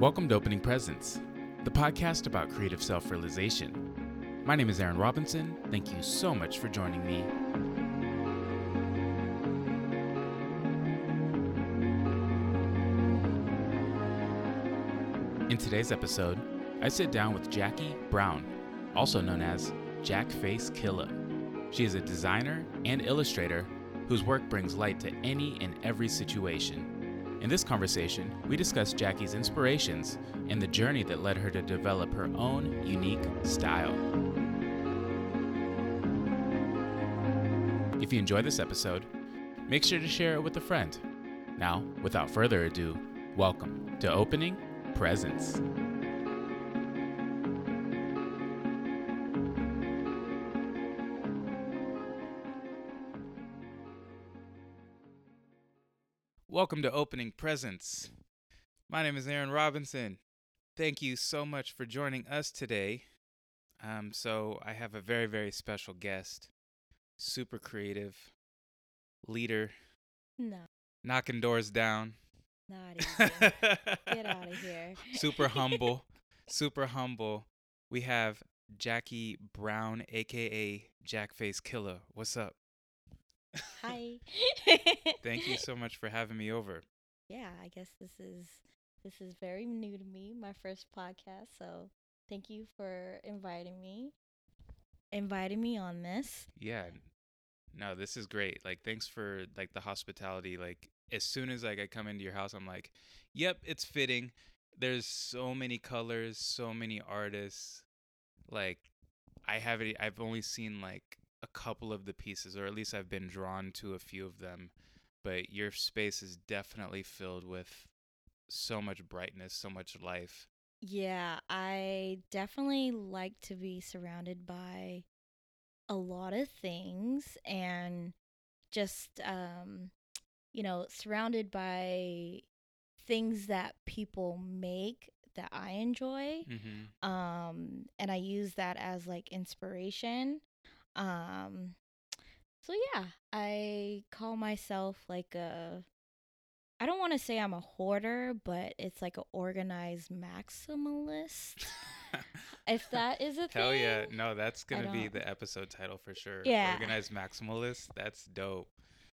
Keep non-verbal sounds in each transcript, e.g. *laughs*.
Welcome to Opening Presents, the podcast about creative self realization. My name is Aaron Robinson. Thank you so much for joining me. In today's episode, I sit down with Jackie Brown, also known as Jack Face Killer. She is a designer and illustrator whose work brings light to any and every situation. In this conversation, we discuss Jackie's inspirations and the journey that led her to develop her own unique style. If you enjoy this episode, make sure to share it with a friend. Now, without further ado, welcome to Opening Presents. Opening Presents. My name is Aaron Robinson. Thank you so much for joining us today. Um, so, I have a very, very special guest, super creative, leader, No, knocking doors down, not *laughs* even. Get out of here. super humble, *laughs* super humble. We have Jackie Brown, aka Jackface Killer. What's up? Hi. *laughs* Thank you *laughs* so much for having me over. Yeah, I guess this is this is very new to me, my first podcast. So thank you for inviting me, inviting me on this. Yeah. No, this is great. Like thanks for like the hospitality. Like as soon as like I come into your house, I'm like, "Yep, it's fitting." There's so many colors, so many artists. Like I haven't I've only seen like a couple of the pieces or at least I've been drawn to a few of them, but your space is definitely filled with so much brightness, so much life. Yeah, I definitely like to be surrounded by a lot of things and just um you know, surrounded by things that people make that I enjoy. Mhm. um and i use that as like inspiration um so yeah i call myself like a i don't want to say i'm a hoarder but it's like an organized maximalist *laughs* if that is a Hell thing yeah. No, that's going to be the episode title for sure. Yeah. Organized maximalist. That's dope.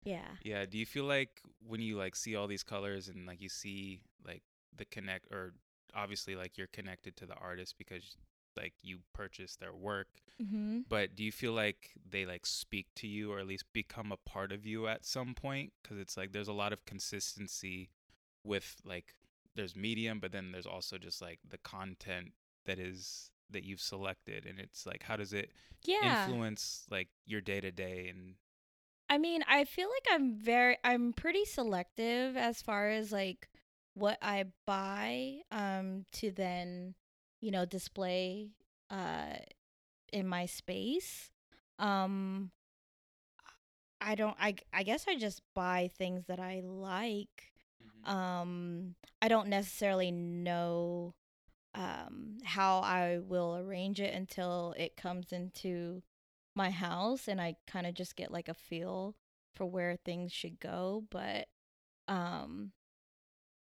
yeah Yeah. Do you feel like when you like see all these colors and like you see like the connect or obviously like you're connected to the artist because like you purchase their work, mm-hmm. but do you feel like they like speak to you or at least become a part of you at some point? Because it's like there's a lot of consistency with like there's medium, but then there's also just like the content that is that you've selected and it's like how does it yeah influence like your day to day and I mean, I feel like I'm very I'm pretty selective as far as like what I buy um to then, you know, display uh in my space. Um I don't I I guess I just buy things that I like. Um I don't necessarily know um how I will arrange it until it comes into my house and I kind of just get like a feel for where things should go, but um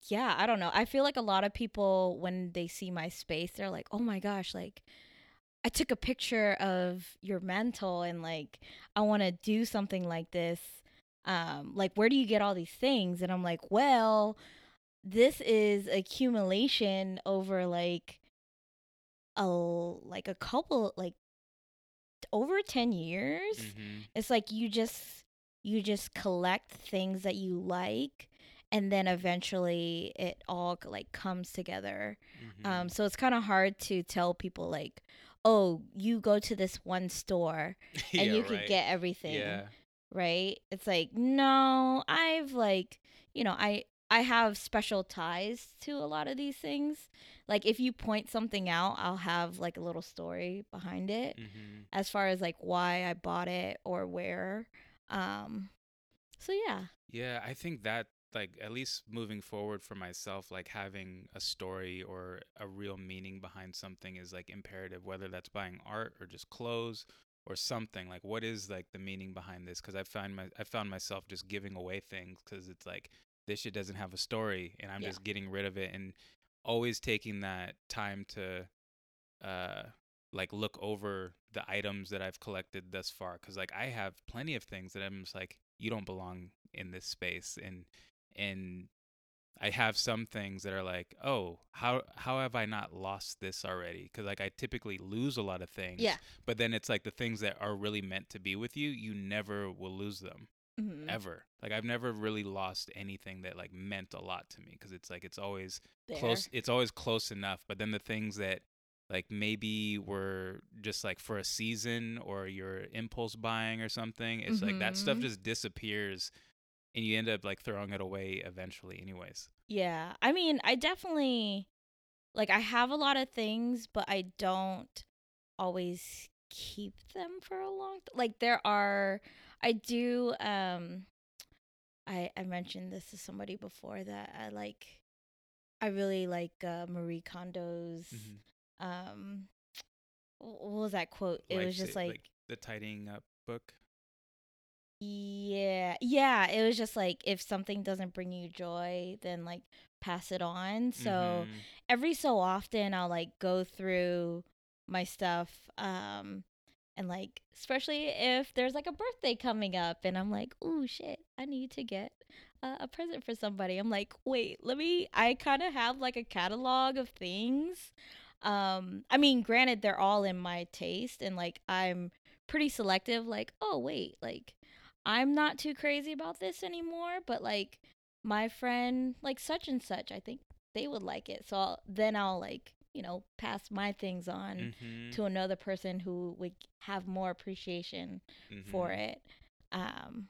yeah, I don't know. I feel like a lot of people when they see my space, they're like, "Oh my gosh, like I took a picture of your mantle and like I want to do something like this. Um like where do you get all these things?" And I'm like, "Well, this is accumulation over like a like a couple like over 10 years Mhm. it's like you just you just collect things that you like and then eventually it all like comes together Mhm. um so it's kind of hard to tell people like oh you go to this one store *laughs* and Yeah, you could right. get everything yeah right it's like no i've like you know i i have special ties to a lot of these things like if you point something out i'll have like a little story behind it Mhm. as far as like why i bought it or where um so yeah yeah i think that like at least moving forward for myself like having a story or a real meaning behind something is like imperative whether that's buying art or just clothes or something. Like what is like the meaning behind this? Because i find my i found myself just giving away things because it's like this shit doesn't have a story and i'm Yeah. just getting rid of it and always taking that time to uh like look over the items that I've collected thus far. Cuz like I have plenty of things that I'm just like you don't belong in this space. And and I have some things that are like, "Oh, how how have I not lost this already?" cuz like I typically lose a lot of things. Yeah. But then it's like the things that are really meant to be with you, you never will lose them Mhm. ever. Like I've never really lost anything that like meant a lot to me because it's like it's always There. close it's always close enough but then the things that like maybe were just like for a season or your impulse buying or something it's like that stuff Mhm. just disappears and you end up like throwing it away eventually anyways Yeah. I mean, I definitely like I have a lot of things, but I don't always keep them for a long t- like there are I do um I I mentioned this to somebody before that I like I really like uh Marie Kondo's Mhm. um what was that quote? It was Life just sa- like the tidying up book Yeah, yeah. It was just like if something doesn't bring you joy, then like pass it on. So Mhm. every so often I'll like go through my stuff um and like especially if there's like a birthday coming up and I'm like, "Oh shit, I need to get uh, a present for somebody." I'm like, "Wait, let me I kind of have like a catalog of things." Um I mean, granted they're all in my taste and like I'm pretty selective like, "Oh, wait, like I'm not too crazy about this anymore, but like my friend like such and such, I think they would like it. So I'll, then I'll like, you know, pass my things on Mhm. to another person who would have more appreciation for Mhm. it. Um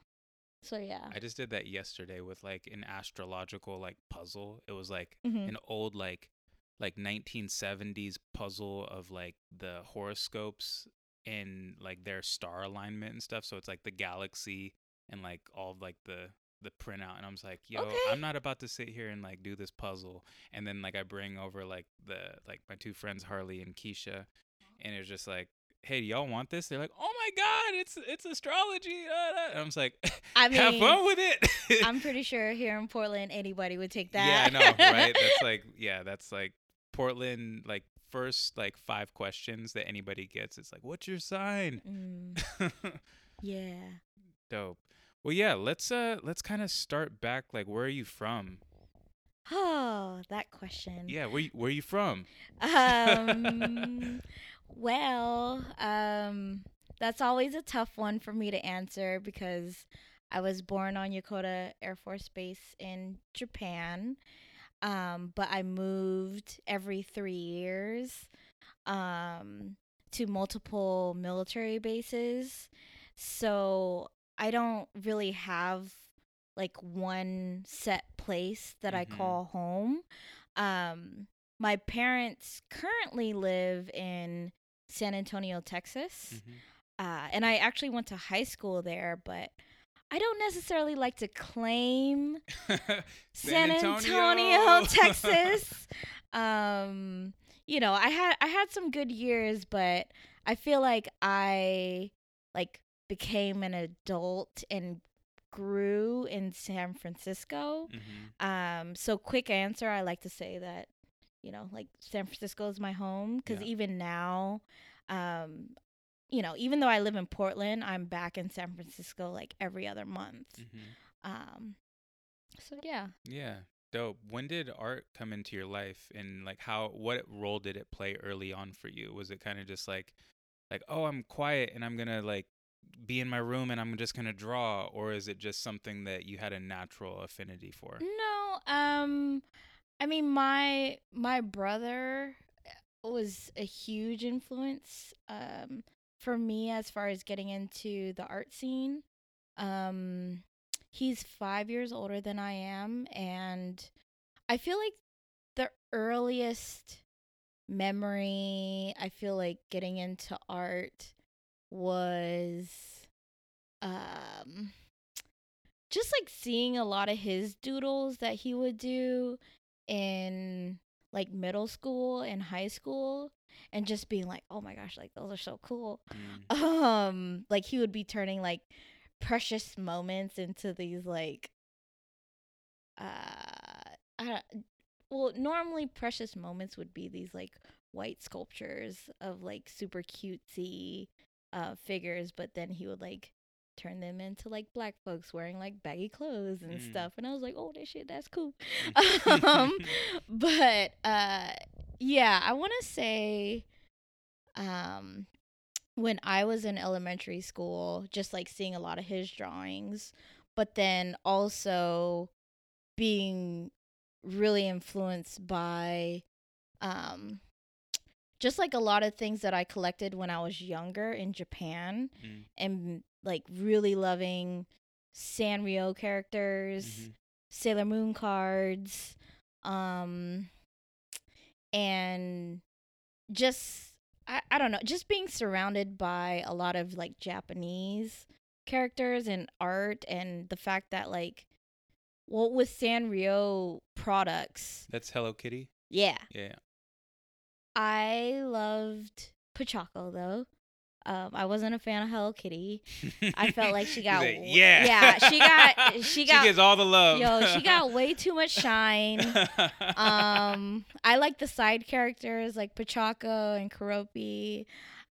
so yeah. I just did that yesterday with like an astrological like puzzle. It was like Mhm. an old like like 1970s puzzle of like the horoscopes and like their star alignment and stuff. So it's like the galaxy and like all of like the the printout and I'm just like, yo, Okay. I'm not about to sit here and like do this puzzle. And then like I bring over like the like my two friends Harley and Keisha and it's just like Hey, do y'all want this? They're like, "Oh my god, it's it's astrology!" uh, uh," And I'm just like, I *laughs* mean, "Have fun with it." I'm pretty sure here in Portland anybody would take that. Yeah, I know, right? That's *laughs* like, yeah, that's like Portland, like first like five questions that anybody gets. It's like, what's your sign? Mm, *laughs* yeah. Dope. Well, yeah, let's uh let's kind of start back. Like, where are you from? Oh, that question. Yeah, where where you from? Um, *laughs* well, um, that's always a tough one for me to answer because I was born on Yokota Air Force Base in Japan. Um, but I moved every three years um, to multiple military bases. So I don't really have like one set place that I Mhm. call home. Um, my parents currently live in San Antonio, Texas. Mhm. Uh, and I actually went to high school there, but I don't necessarily like to claim *laughs* San Antonio, *laughs* Texas. Um, you know, I had I had some good years, but I feel like I like became an adult and grew in San Francisco. Mhm. Um, so quick answer, I like to say that, you know, like San Francisco is my home because Yeah. even now, um, you know, even though I live in Portland, I'm back in San Francisco like every other month. Mhm. Um, so yeah. Yeah, dope. When did art come into your life, and like how what role did it play early on for you? Was it kind of just like, like oh, I'm quiet and I'm gonna like be in my room and I'm just gonna draw, or is it just something that you had a natural affinity for? No, um I mean my my brother was a huge influence um for me as far as getting into the art scene. Um he's 5 years older than I am and I feel like the earliest memory I feel like getting into art was um just like seeing a lot of his doodles that he would do in like middle school and high school and just being like oh my gosh like those are so cool Mm. um like he would be turning like precious moments into these like uh I don't, well, normally precious moments would be these like white sculptures of like super cutesy uh figures, but then he would like turn them into like black folks wearing like baggy clothes and Mm. stuff. And I was like, oh, that shit, that's cool. *laughs* Um, but uh, yeah, I want to say, um, when I was in elementary school, just like seeing a lot of his drawings, but then also being really influenced by, um, just like a lot of things that I collected when I was younger in Japan Mm. and like really loving Sanrio characters, Mhm. Sailor Moon cards, um and just I, I don't know, just being surrounded by a lot of like Japanese characters and art and the fact that like well with Sanrio products, That's Hello Kitty. yeah. Yeah. I loved Pochacco though. Um, I wasn't a fan of Hello Kitty. I felt like she *laughs* got yeah. yeah, she got- *laughs* she got- she gets all the love. Yo, she *laughs* got way too much shine. Um, I like the side characters like Pochacco and Keroppi,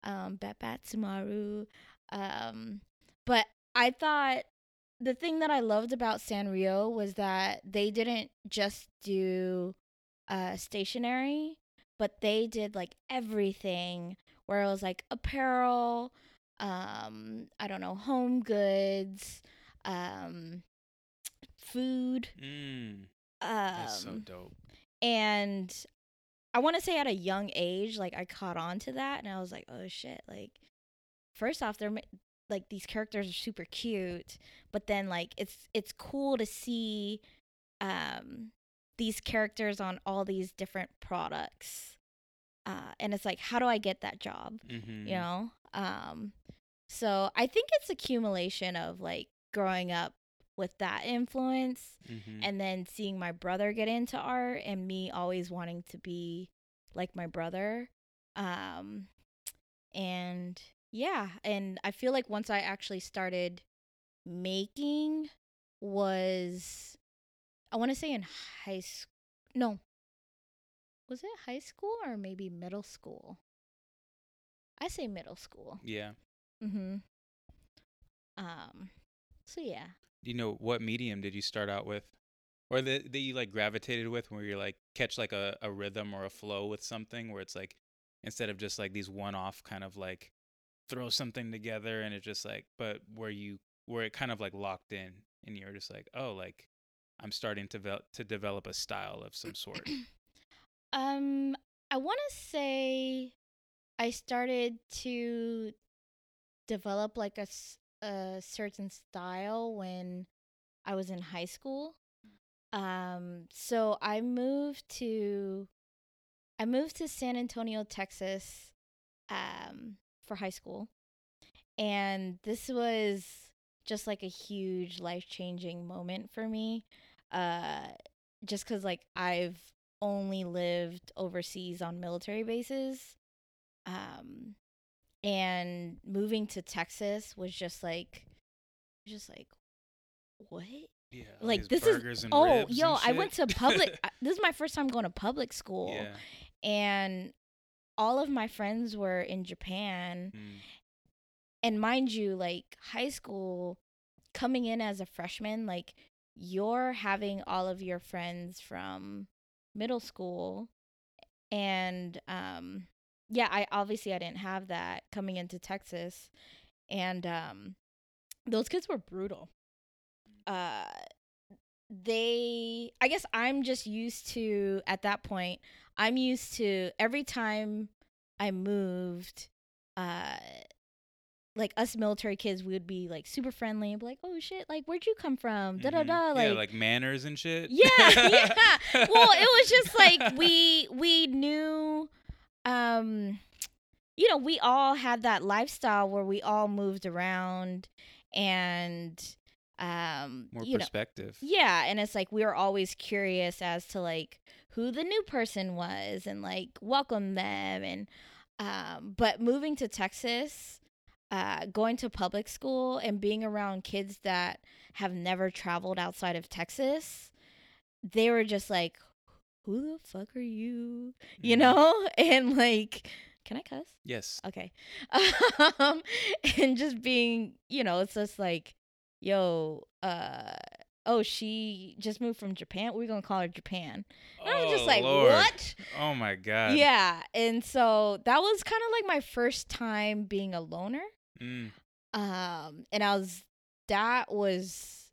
um, Bat Badtz-Maru. Um, but I thought the thing that I loved about Sanrio was that they didn't just do uh stationery, but they did like everything where it was like apparel, um, I don't know, home goods, um, food. Mm, Um, that's so dope. and I want to say at a young age, like I caught on to that, and I was like, oh shit! Like, first off, they're like these characters are super cute, but then like it's it's cool to see um these characters on all these different products, uh, and it's like, how do I get that job? Mm-hmm. You know, um, so I think it's accumulation of like growing up with that influence Mm-hmm. and then seeing my brother get into art and me always wanting to be like my brother um and yeah and i feel like once i actually started making was i want to say in high school no was it high school or maybe middle school? I say middle school. Yeah. Mm mhm um so yeah. Do you know what medium did you start out with, or that that you like gravitated with, where you're like catch like a, a rhythm or a flow with something, where it's like instead of just like these one-off kind of like throw something together and it just like, but where you where it kind of like locked in and you're just like, oh, like I'm starting to vel- to develop a style of some sort. *clears throat* Um, I want to say I started to develop like a, a certain style when I was in high school. Um, so I moved to I moved to San Antonio, Texas, um, for high school, and this was just like a huge life changing moment for me. Uh, just because like I've only lived overseas on military bases. Um and moving to Texas was just like just like what? Yeah, Like, this is- and Oh, yo, I went to public *laughs* this is my first time going to public school yeah. and all of my friends were in Japan Mm. and mind you like high school coming in as a freshman like you're having all of your friends from middle school and um yeah i obviously i didn't have that coming into texas and um those kids were brutal. Uh they i guess i'm just used to at that point i'm used to every time i moved uh like us military kids we would be like super friendly and be like oh shit like where'd you come from da da Mhm. da yeah, like like manners and shit. yeah, yeah. *laughs* Well, it was just like we we knew um you know, we all had that lifestyle where we all moved around and um more you know perspective. yeah, and it's like we were always curious as to like who the new person was and like welcome them and um but moving to Texas uh going to public school and being around kids that have never traveled outside of Texas they were just like who the fuck are you? You Mhm. know? *laughs* And like, can I cuss? Yes. Okay. *laughs* Um, and just being, you know, it's just like, yo, uh, oh, she just moved from Japan. We're gonna call her Japan. And I was just Oh, like, Lord. what? Oh my god. Yeah. And so that was kind of like my first time being a loner. Mm. Um, and I was that was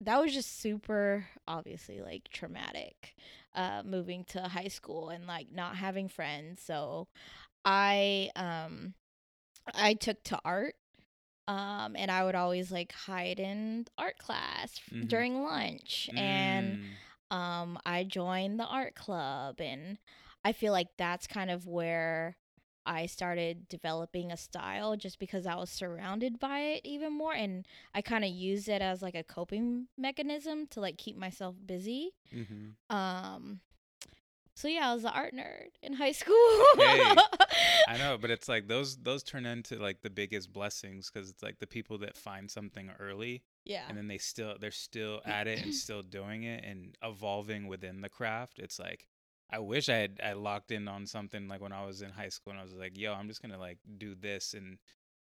that was just super obviously like traumatic. Uh, moving to high school and like not having friends. So I um I took to art. Um, and I would always like hide in art class Mhm. during lunch and Mm. um I joined the art club and I feel like that's kind of where I started developing a style just because I was surrounded by it even more and I kind of used it as like a coping mechanism to like keep myself busy. Mhm. Um so yeah, I was an art nerd in high school. Hey, *laughs* I know, but it's like those those turn into like the biggest blessings because it's like the people that find something early yeah. and then they still they're still *clears throat* at it and still doing it and evolving within the craft. It's like I wish I had I locked in on something like when I was in high school and I was like, yo, I'm just gonna like do this and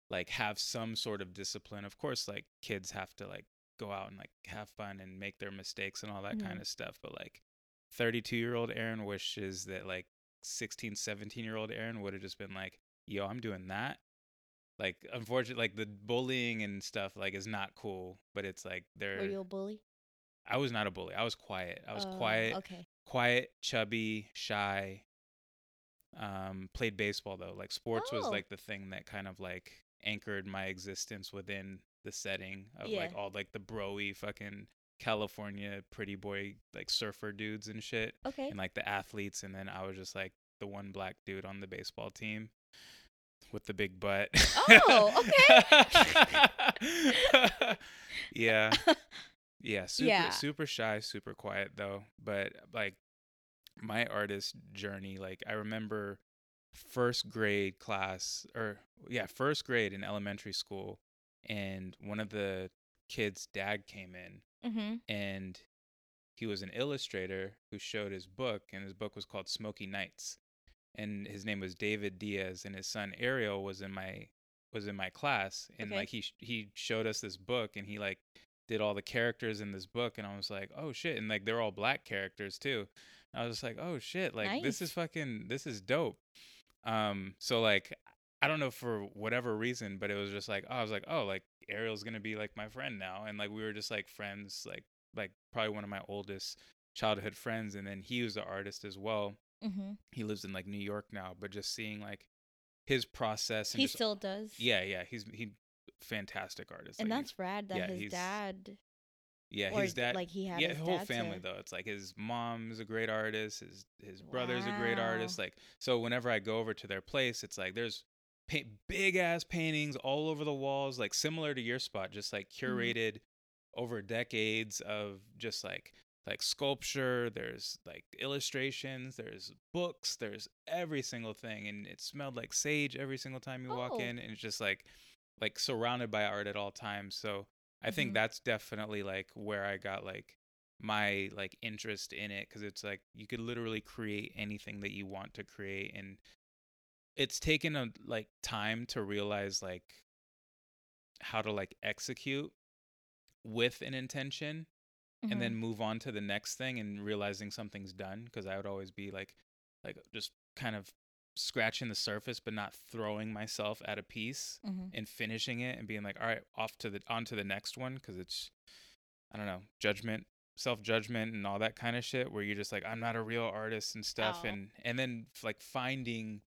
like have some sort of discipline. Of course, like kids have to like go out and like have fun and make their mistakes and all that Mhm. kind of stuff. But like 32 year old Aaron wishes that like 16, 17 year old Aaron would have just been like, yo, I'm doing that. Like, unfortunately, like the bullying and stuff like is not cool, but it's like they're. Were you a bully? I was not a bully. I was quiet. I was Oh, quiet, Okay. Quiet, chubby, shy. Um, played baseball though. Like sports was Oh. like the thing that kind of like anchored my existence within the setting of Yeah. like all like the broy fucking California pretty boy like surfer dudes and shit Okay. and like the athletes and then I was just like the one black dude on the baseball team with the big butt. Oh, okay. *laughs* yeah. *laughs* *laughs* Yeah, super Yeah. super shy, super quiet though. But like my artist journey, like I remember first grade class or yeah, first grade in elementary school and one of the kids' dad came in Mhm. and he was an illustrator who showed his book and his book was called Smoky Nights and his name was David Diaz and his son Ariel was in my was in my class and Okay. like he sh- he showed us this book and he like did all the characters in this book and I was like oh shit and like they're all black characters too and I was just like oh shit like this is fucking this is dope um so like I don't know for whatever reason but it was just like oh, I was like oh like Ariel's gonna be like my friend now and like we were just like friends like like probably one of my oldest childhood friends and then he was the artist as well Mhm. he lives in like New York now but just seeing like his process and He just still does. yeah yeah he's he fantastic artist And like, that's rad that yeah, his dad yeah or his dad like he had yeah his the whole family to- though it's like his mom is a great artist his his brother's a great artist like so whenever i go over to their place it's like there's big ass paintings all over the walls like similar to your spot just like Mm-hmm. curated over decades of just like like sculpture there's like illustrations there's books there's every single thing and it smelled like sage every single time you walk Oh. in and it's just like like surrounded by art at all times so i think Mhm. that's definitely like where i got like my like interest in it because it's like you could literally create anything that you want to create and it's taken a like time to realize like how to like execute with an intention and then move on to the next thing and realizing something's done because I would always be like like just kind of scratching the surface but not throwing myself at a piece Mhm. and finishing it and being like all right off to the on to the next one because it's I don't know judgment self judgment and all that kind of shit where you're just like I'm not a real artist and stuff Oh. and and then like finding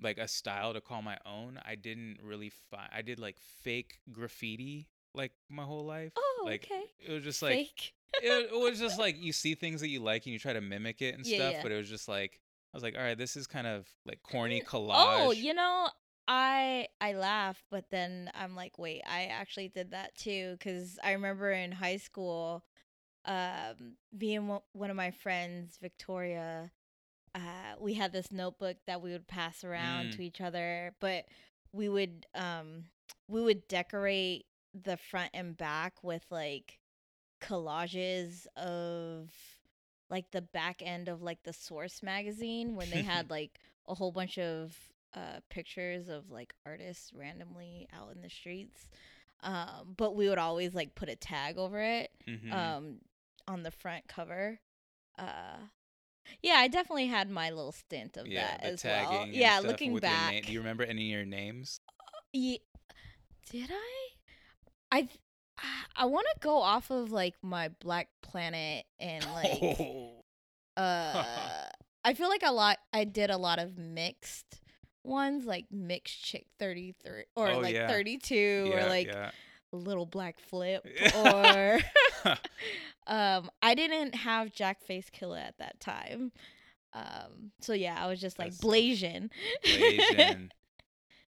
like a style to call my own I didn't really find I did like fake graffiti like my whole life Oh, like okay. it was just like Fake. it, it was *laughs* just like you see things that you like and you try to mimic it and Yeah, stuff yeah. but it was just like i was like all right this is kind of like corny collage Oh, you know, I I laugh, but then I'm like, wait, I actually did that too because I remember in high school, um, me and one one of my friends, Victoria, uh, we had this notebook that we would pass around Mm. to each other, but we would um we would decorate the front and back with like collages of like the back end of like the Source magazine when they had *laughs* like a whole bunch of uh pictures of like artists randomly out in the streets. Um, but we would always like put a tag over it Mhm. um on the front cover. Uh yeah, I definitely had my little stint of yeah, that as well. Yeah, looking back. na- do you remember any of your names? Ye- did I? I I want to go off of like my Black Planet and like oh. *laughs* uh I feel like a lot I did a lot of mixed ones like mixed chick 33 or Oh, like yeah. 32 yeah, or like yeah. little black flip *laughs* or *laughs* um I didn't have Jack Face Killer at that time. Um so yeah, I was just like That's Blasian. Blasian.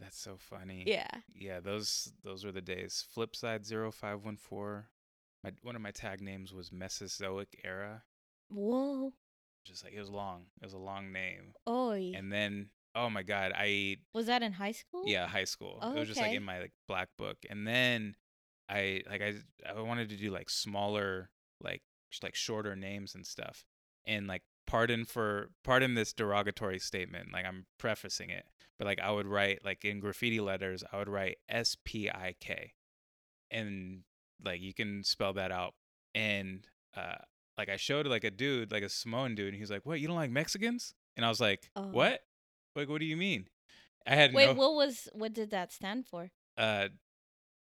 That's so funny. yeah. Yeah, those those were the days. Flipside 0514. My one of my tag names was Mesozoic era. Whoa. Just like it was long. It was a long name. Oi. And then oh my god, I was that in high school? yeah, high school. Oh, it was just like in my like black book. And then I like I I wanted to do like smaller like sh- like shorter names and stuff. And like pardon for pardon this derogatory statement. Like I'm prefacing it. But like I would write like in graffiti letters, I would write S P I K. And like you can spell that out. And uh like I showed like a dude, like a Samoan dude, and he's like, What, you don't like Mexicans? And I was like, Oh. What? Like what do you mean? I had Wait, no what was what did that stand for? uh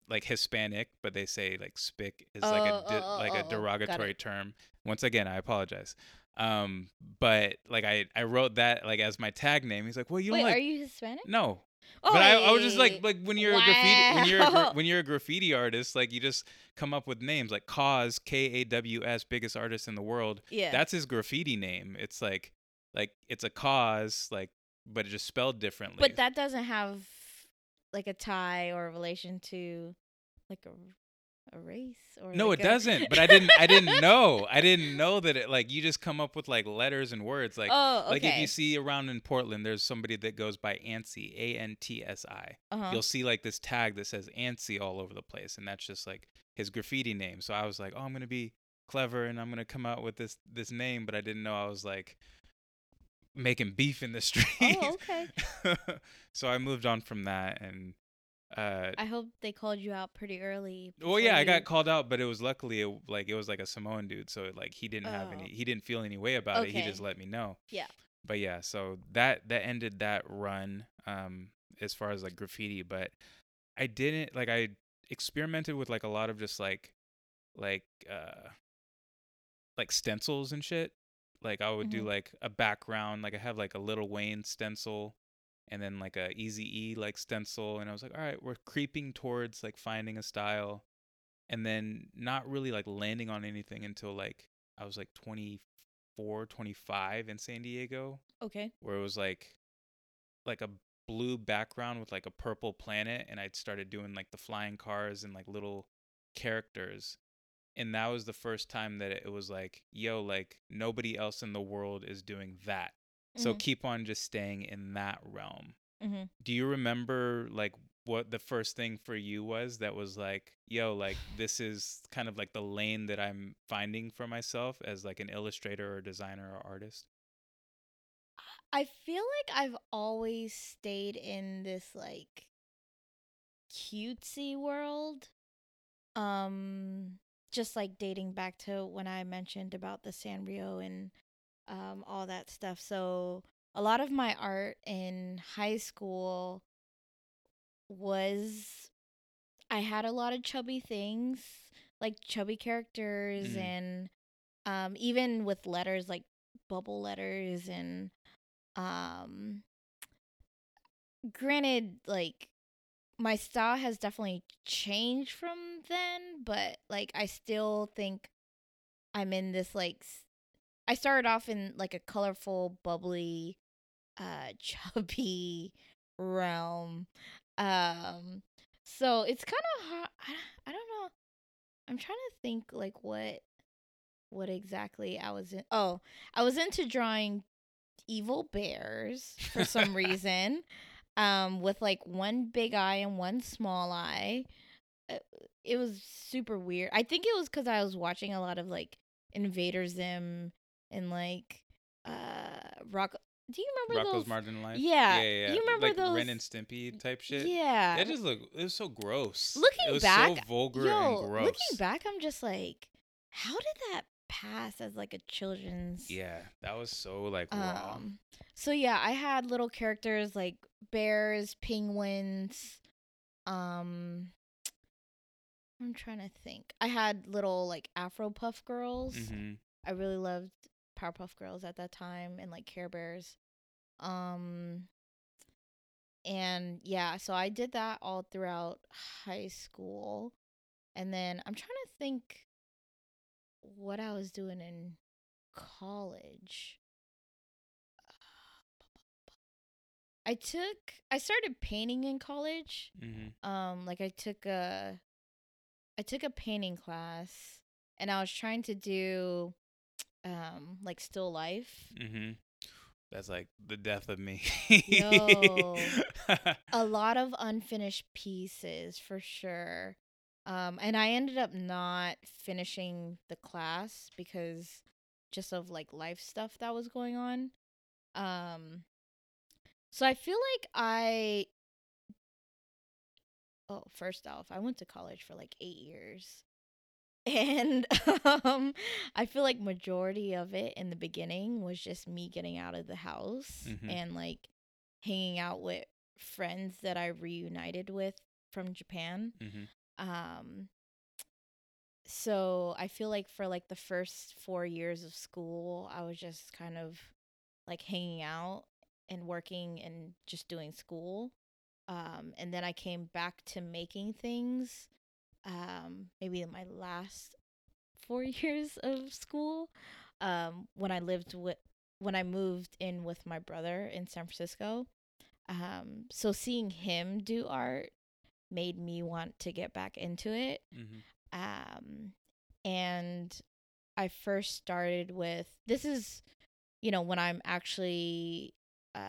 like Hispanic, but they say like spick is like a Oh, di- oh, oh, like oh, oh, a derogatory term. Once again, I apologize. Um, but like I I wrote that like as my tag name. He's like, "Well, you Wait, like are you Hispanic? no." But I, I was just like like when you're a graffiti when you're a, when you're a graffiti artist, like you just come up with names like Cause K A W S, biggest artist in the world. yeah. That's his graffiti name. It's like like it's a cause like but it just spelled differently. but that doesn't have like a tie or a relation to like a a race or No, like it a- *laughs* doesn't. But I didn't. I didn't know. I didn't know that it like you just come up with like letters and words. Like oh, okay. like if you see around in Portland, there's somebody that goes by Antsy, A N T S I. uh-huh. You'll see like this tag that says Antsy all over the place, and that's just like his graffiti name. So I was like, oh, I'm gonna be clever and I'm gonna come out with this this name, but I didn't know I was like making beef in the *laughs* street. oh, okay. *laughs* so I moved on from that and. Uh, I hope they called you out pretty early. well, yeah, before I got called out, but it was luckily it, like it was like a Samoan dude, so it, like he didn't have Oh. any, he didn't feel any way about it. He just let me know. Yeah. But yeah, so that that ended that run um as far as like graffiti, but I didn't like I experimented with like a lot of just like like uh like stencils and shit. Like I would do Mhm. like a background, like I have like a Lil Wayne stencil and then like a Easy E like stencil and I was like, all right, we're creeping towards like finding a style and then not really like landing on anything until like I was like 24, 25 in San Diego Okay. where it was like like a blue background with like a purple planet and I'd started doing like the flying cars and like little characters and that was the first time that it was like yo like nobody else in the world is doing that so Mhm. keep on just staying in that realm hmm do you remember like what the first thing for you was that was like yo like this is kind of like the lane that i'm finding for myself as like an illustrator or designer or artist I feel like I've always stayed in this like cutesy world. Um just like dating back to when I mentioned about the Sanrio and um all that stuff. So a lot of my art in high school was I had a lot of chubby things, like chubby characters Mhm. and um even with letters like bubble letters and um granted like my style has definitely changed from then but like i still think i'm in this like s- i started off in like a colorful bubbly uh *laughs* chubby realm um so it's kind of hard I, I don't know i'm trying to think like what what exactly i was in oh i was into drawing evil bears for some *laughs* reason um with like one big eye and one small eye Uh, it was super weird i think it was because i was watching a lot of like invader zim and like uh rock do you remember Rocko's those Modern Life. Yeah, yeah, yeah. you remember like Ren and Stimpy type shit. yeah it just look. It was so gross. Looking it was back, so vulgar yo and gross. looking back i'm just like how did that pass as like a children's Yeah, that was so like raw. Um, so yeah, I had little characters like bears, penguins. Um, I'm trying to think. I had little like Afro Puff girls. Mm-hmm. I really loved Powerpuff Girls at that time and like Care Bears. Um, and yeah, so I did that all throughout high school, and then I'm trying to think what I was doing in college. I took I started painting in college. hmm Um like I took a I took a painting class and I was trying to do um like still life. Mm-hmm. That's like the death of me. Yo. *laughs* A lot of unfinished pieces for sure. Um and I ended up not finishing the class because just of like life stuff that was going on. Um so I feel like I Oh, first off, I went to college for like 8 years. And *laughs* um I feel like majority of it in the beginning was just me getting out of the house Mhm. and like hanging out with friends that I reunited with from Japan. hmm Um so I feel like for like the first 4 years of school, I was just kind of like hanging out and working and just doing school. Um and then I came back to making things um maybe in my last 4 *laughs* years of school um when I lived with when I moved in with my brother in San Francisco. Um so seeing him do art made me want to get back into it hmm um and i first started with this is you know when i'm actually uh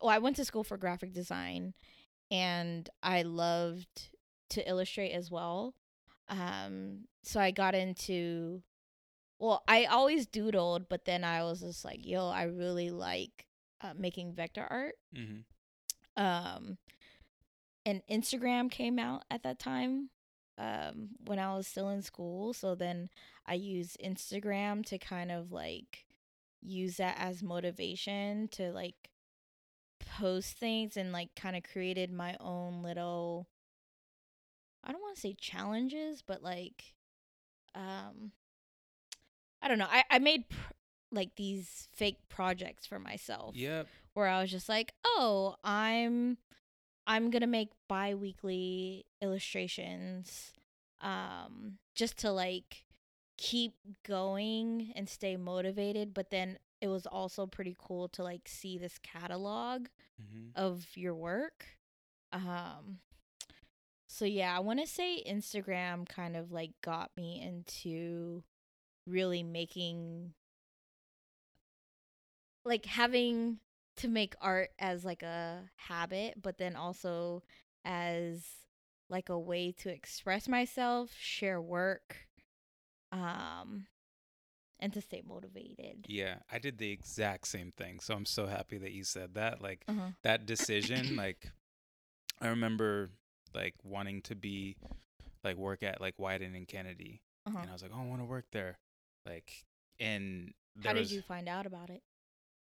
well i went to school for graphic design and i loved to illustrate as well. Um so i got into well i always doodled but then i was just like yo i really like uh, making vector art. Hmm um and Instagram came out at that time um when I was still in school. So then I used Instagram to kind of like use that as motivation to like post things and like kind of created my own little I don't want to say challenges but like um I don't know I I made pr- like these fake projects for myself Yep. where I was just like, "Oh, I'm I'm to make bi-weekly illustrations um just to like keep going and stay motivated, but then it was also pretty cool to like see this catalog hmm of your work. Um so yeah, I want to say Instagram kind of like got me into really making like having to make art as like a habit, but then also as like a way to express myself, share work, um and to stay motivated. Yeah, I did the exact same thing. So I'm so happy that you said that. Like Uh-huh. that decision, like I remember like wanting to be like work at like Wieden and Kennedy. Uh-huh. And I was like, Oh, I want to work there. Like and there How did was- you find out about it?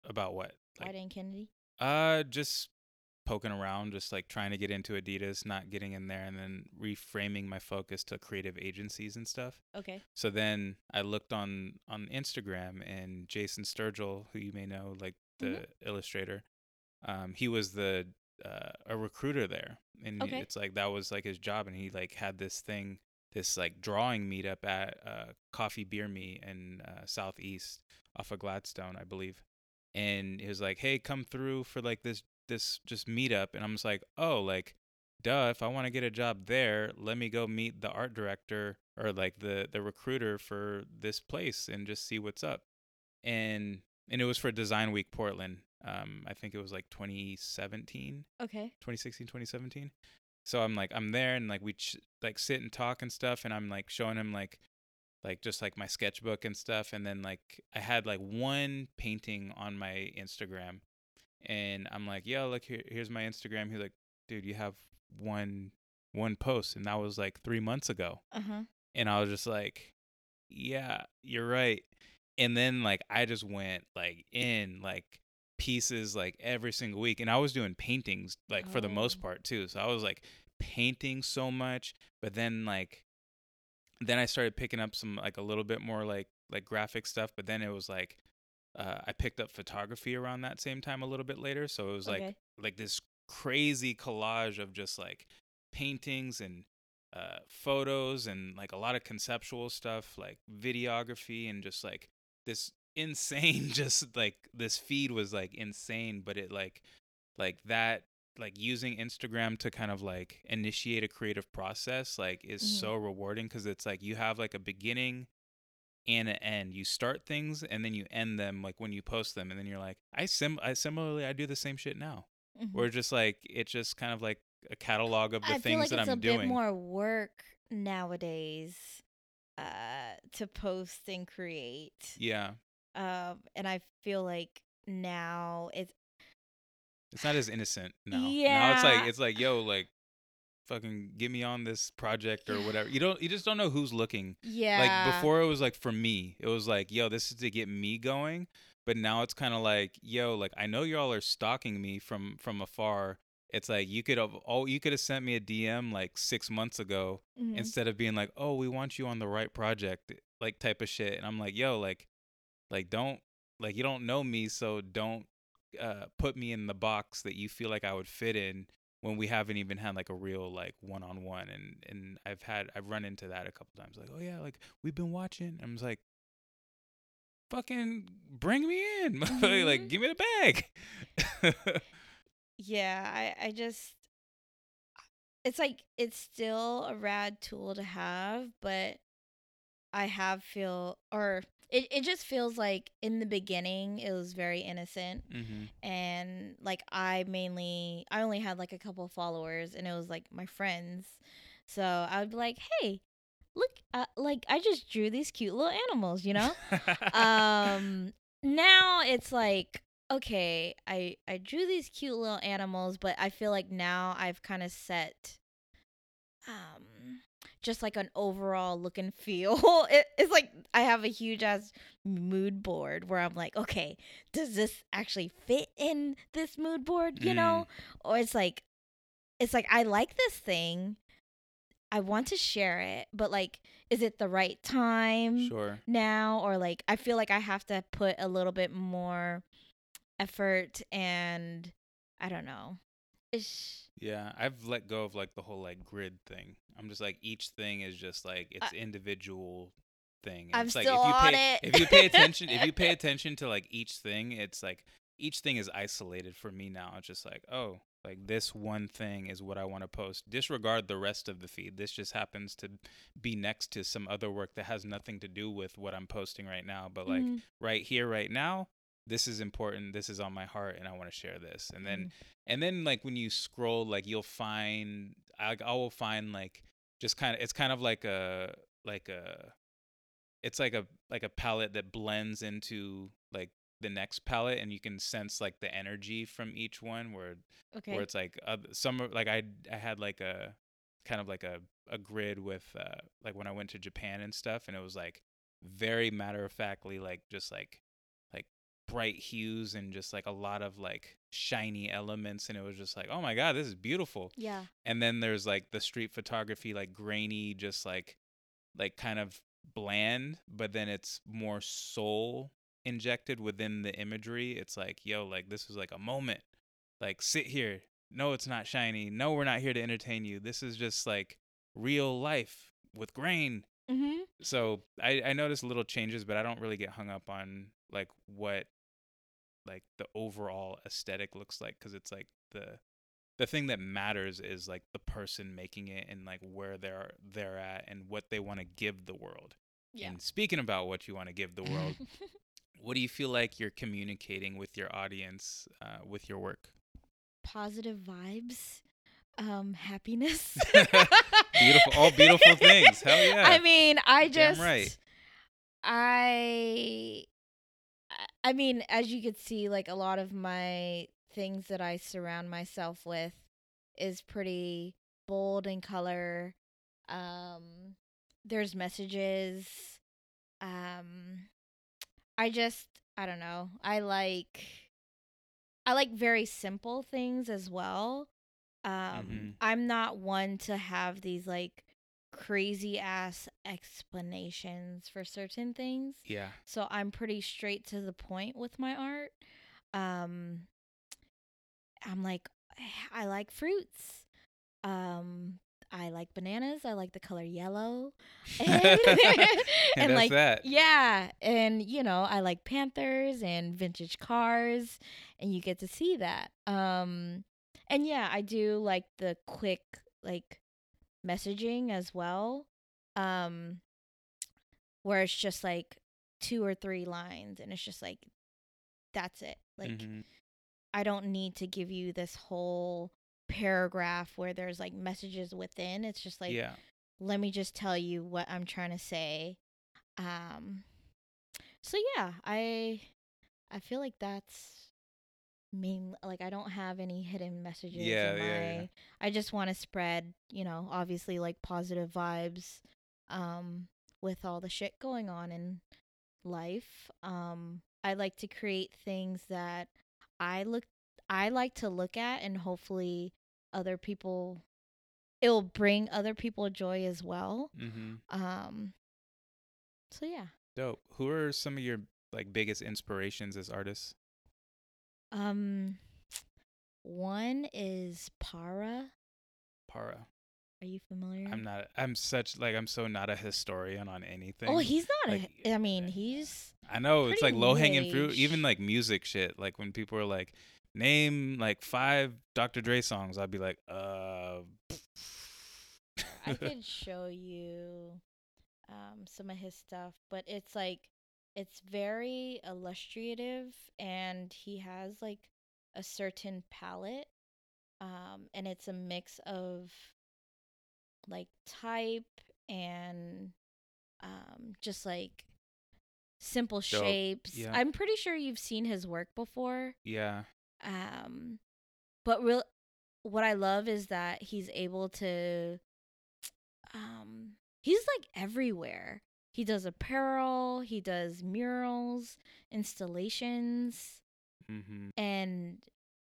about what? Like Wieden Kennedy? uh just poking around, just like trying to get into Adidas, not getting in there and then reframing my focus to creative agencies and stuff. Okay. So then I looked on on Instagram and Jason Sturgill, who you may know, like the Mhm. illustrator, um, he was the uh, a recruiter there, and Okay. it's like that was like his job, and he like had this thing, this like drawing meetup at uh, Coffee Beer Me in uh, Southeast off of Gladstone, I believe, and he was like, "Hey, come through for like this this just meetup," and I'm just like, "Oh, like." duh if i want to get a job there let me go meet the art director or like the the recruiter for this place and just see what's up and and it was for design week portland um i think it was like 2017 Okay. 2016 2017 so i'm like i'm there and like we ch- like sit and talk and stuff and i'm like showing him like like just like my sketchbook and stuff and then like I had like one painting on my Instagram and I'm like, "Yo, look here here's my Instagram." He's like, "Dude, you have one one post and that was like 3 months ago." Uh-huh. And I was just like, "Yeah, you're right." And then like I just went like in like pieces like every single week and I was doing paintings like for the most Oh. part too. So I was like painting so much, but then like then I started picking up some like a little bit more like like graphic stuff, but then it was like uh, I picked up photography around that same time a little bit later, so it was like Okay. like this crazy collage of just like paintings and uh, photos and like a lot of conceptual stuff, like videography and just like this insane, *laughs* just like this feed was like insane, but it like like that like using Instagram to kind of like initiate a creative process like is Mhm. so rewarding because it's like you have like a beginning and an end. You start things and then you end them like when you post them and then you're like I sim I similarly I do the same shit now. Mhm. Or just like it's just kind of like a catalog of the I feel things like that it's I'm a bit doing. more work nowadays uh to post and create. yeah. Um and I feel like now it's It's not as innocent now. Now it's like it's like yo like fucking get me on this project or whatever. You *sighs* don't you just don't know who's looking. yeah. Like before it was like for me. It was like, yo, this is to get me going. But now it's kind of like, yo, like I know y'all are stalking me from from afar. It's like you could have oh you could have sent me a DM like 6 months ago Mhm. instead of being like, "Oh, we want you on the right project." like type of shit. And I'm like, "Yo, like like don't like you don't know me, so don't uh put me in the box that you feel like I would fit in when we haven't even had like a real like one-on-one and and I've had I've run into that a couple times like, "Oh yeah, like we've been watching." I'm just like fucking bring me in. *laughs* like Mhm. give me the bag. *laughs* Yeah, I I just it's like it's still a rad tool to have, but I have feel or it, it just feels like in the beginning it was very innocent mhm. and like I mainly I only had like a couple followers and it was like my friends. So I would be like, "Hey, look uh, like I just drew these cute little animals, you know?" *laughs* um now it's like okay i i drew these cute little animals but i feel like now i've kind of set um just like an overall look and feel. *laughs* It, it's like i have a huge ass mood board where i'm like okay does this actually fit in this mood board you know? Mm. Or it's like it's like i like this thing. I want to share it but like is it the right time sure. now? Or like I feel like I have to put a little bit more effort and I don't know. Yeah, I've let go of like the whole like grid thing. I'm just like each thing is just like its I- individual thing. And I'm it's like still if you on pay it. if you pay attention if you *laughs* pay attention to like each thing, it's like each thing is isolated for me now. It's just like, oh, like this one thing is what I want to post. Disregard the rest of the feed. This just happens to be next to some other work that has nothing to do with what I'm posting right now. But like Mhm. right here, right now, this is important. This is on my heart, and I want to share this. And then, and then, like when you scroll, like you'll find, I, I will find like just kind of, it's kind of like a, like a, it's like a, like a palette that blends into like the next palette, and you can sense like the energy from each one. Where, okay. where it's like oth- some, like I, I had like a, kind of like a, a grid with, uh, like when I went to Japan and stuff, and it was like very matter of factly, like just like bright hues and just like a lot of like shiny elements and it was just like oh my god this is beautiful. Yeah. and then there's like the street photography like grainy just like like kind of bland but then it's more soul injected within the imagery. It's like yo like this is like a moment. Like sit here. No it's not shiny. No we're not here to entertain you. This is just like real life with grain. Mhm. so I I notice little changes, but I don't really get hung up on like what like the overall aesthetic looks like because it's like the the thing that matters is like the person making it and like where they're they're at and what they want to give the world. Yeah. And speaking about what you want to give the world, *laughs* what do you feel like you're communicating with your audience uh, with your work? Positive vibes, um happiness. *laughs* Beautiful, all beautiful *laughs* things. Hell yeah. I mean, I Damn just right. I I- mean, as you could see, like a lot of my things that I surround myself with is pretty bold in color. Um there's messages. Um I just I don't know. I like I like very simple things as well. Um Mhm. I'm not one to have these like crazy ass explanations for certain things. Yeah. So I'm pretty straight to the point with my art. Um I'm like I like fruits. Um I like bananas. I like the color yellow. And, *laughs* *laughs* And that's like that. yeah, and you know, I like panthers and vintage cars and you get to see that. Um and yeah, I do like the quick like messaging as well. Um where it's just like two or three lines and it's just like that's it. Like Mhm. I don't need to give you this whole paragraph where there's like messages within. It's just like yeah. let me just tell you what I'm trying to say. Um so yeah, I I feel like that's main like I don't have any hidden messages Yeah, in my yeah, yeah. I just want to spread, you know, obviously like positive vibes um with all the shit going on in life. Um I like to create things that I look I like to look at and hopefully other people it'll bring other people joy as well. Mhm. Um so yeah. Dope. Who are some of your like biggest inspirations as artists? Um one is Parra. Parra. Are you familiar? I'm not. I'm such like I'm so not a historian on anything. Oh, he's not like, a I mean, he's I know it's like low hanging fruit. Even like music shit. Like when people are like, name like five Dr. Dre songs, I'd be like, uh. I *laughs* could show you um some of his stuff, but it's like it's very illustrative and he has like a certain palette um and it's a mix of like type and um just like simple Dope. shapes. Yeah. I'm pretty sure you've seen his work before. yeah. Um but real what I love is that he's able to um he's like everywhere. He does apparel, he does murals, installations, Mm-hmm. and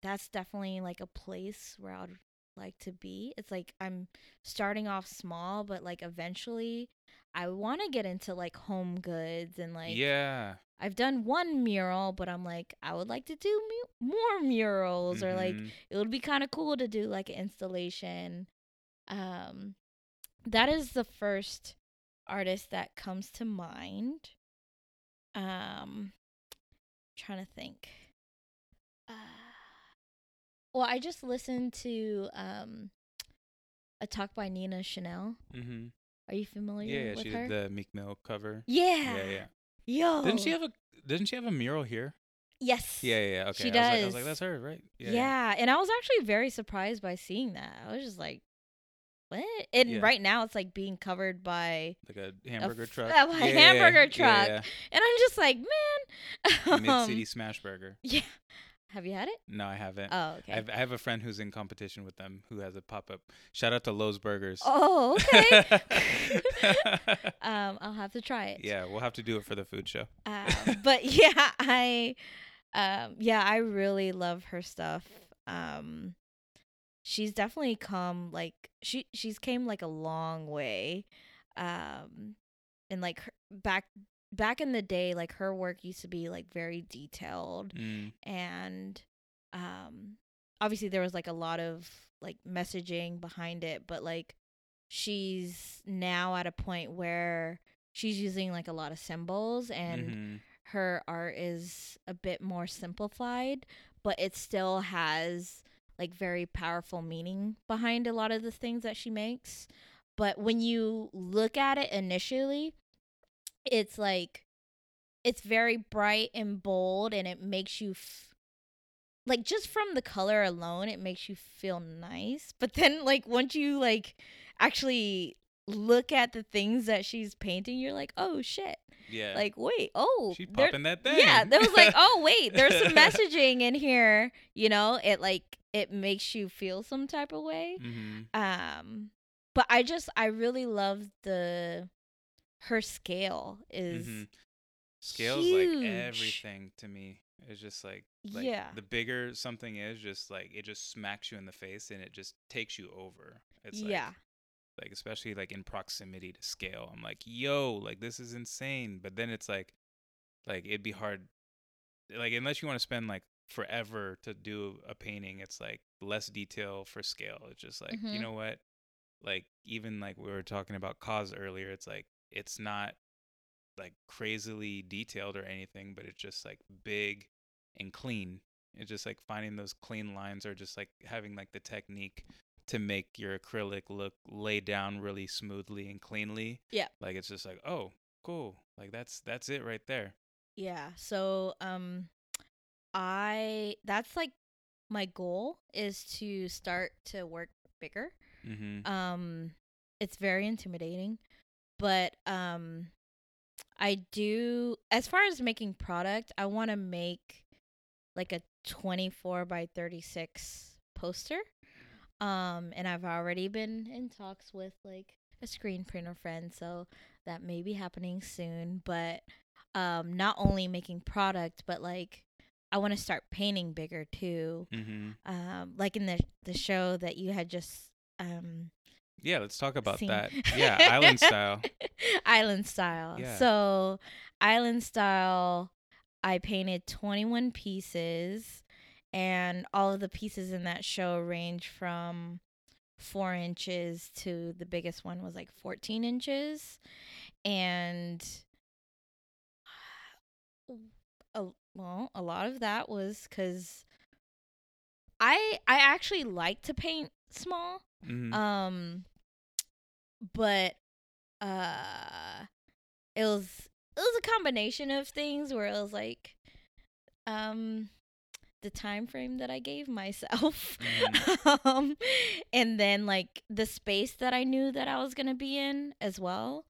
that's definitely like a place where I would like to be. It's like I'm starting off small, but like eventually I want to get into like home goods and like yeah. I've done one mural, but I'm like I would like to do mu- more murals or like Mhm. it would be kind of cool to do like an installation. Um, that is the first artist that comes to mind. Um, trying to think. Uh, well, I just listened to um a talk by Nina Chanel. Mm-hmm. Are you familiar Yeah, with she her? did the Meek Mill cover. yeah. Yeah, yeah. Yo. Didn't she have a Didn't she have a mural here? Yes. Yeah, yeah. yeah. Okay. She I was, like, I was like, that's her, right? yeah Yeah, and I was actually very surprised by seeing that. I was just like, "What?" And Yeah. right now, it's like being covered by Like a hamburger f- truck. a hamburger truck. Yeah, And I'm just like, man. yeah. *laughs* Mid um, City Smash Burger. *laughs* Yeah. Have you had it? No, I haven't. Oh, okay. I have, I have a friend who's in competition with them who has a pop up. Shout out to Lowe's Burgers. oh, okay. *laughs* um, I'll have to try it. yeah, we'll have to do it for the food show. Um, but yeah, I, um, yeah, I really love her stuff. Um, she's definitely come like she she's came like a long way. Um, and like her, back back in the day, like her work used to be like very detailed Mm, and um obviously there was like a lot of like messaging behind it but like she's now at a point where she's using like a lot of symbols and mhm. her art is a bit more simplified but it still has like very powerful meaning behind a lot of the things that she makes but when you look at it initially it's like it's very bright and bold and it makes you f- like just from the color alone it makes you feel nice but then like once you like actually look at the things that she's painting, you're like, oh shit. Yeah. Like, wait, oh, she there- popping that thing. yeah, that was like, oh wait, there's some *laughs* messaging in here. You know, it like it makes you feel some type of way. hmm Um, but I just I really love the her scale is hmm Scales like everything to me. It's just like like Yeah. the bigger something is, just like it just smacks you in the face and it just takes you over. It's like, yeah. like especially like in proximity to scale. I'm like, yo, like this is insane. But then it's like, like it'd be hard, like unless you want to spend like forever to do a painting, it's like less detail for scale. It's just like you Mhm. know what, like even like we were talking about KAWS earlier. It's like it's not like crazily detailed or anything, but it's just like big and clean. It's just like finding those clean lines or just like having like the technique to make your acrylic look lay down really smoothly and cleanly. Yeah. Like it's just like, oh, cool. Like that's that's it right there. Yeah. So um I that's like my goal is to start to work bigger. Mhm. Um it's very intimidating, but um I do as far as making product, I want to make like a 24 by 36 poster. Um and I've already been in talks with like a screen printer friend, so that may be happening soon, but um not only making product but like I want to start painting bigger too. Mhm. Um like in the the show that you had just um Yeah, let's talk about seen. that. Yeah, island style. *laughs* island style. Yeah. So, island style, I painted 21 pieces, and all of the pieces in that show range from four inches to the biggest one was like 14 inches. And *sighs* a, well, a lot of that was because I I actually like to paint small. Mhm. Um but uh it was it was a combination of things where it was like um the time frame that I gave myself. *laughs* um and then like the space that I knew that I was going to be in as well.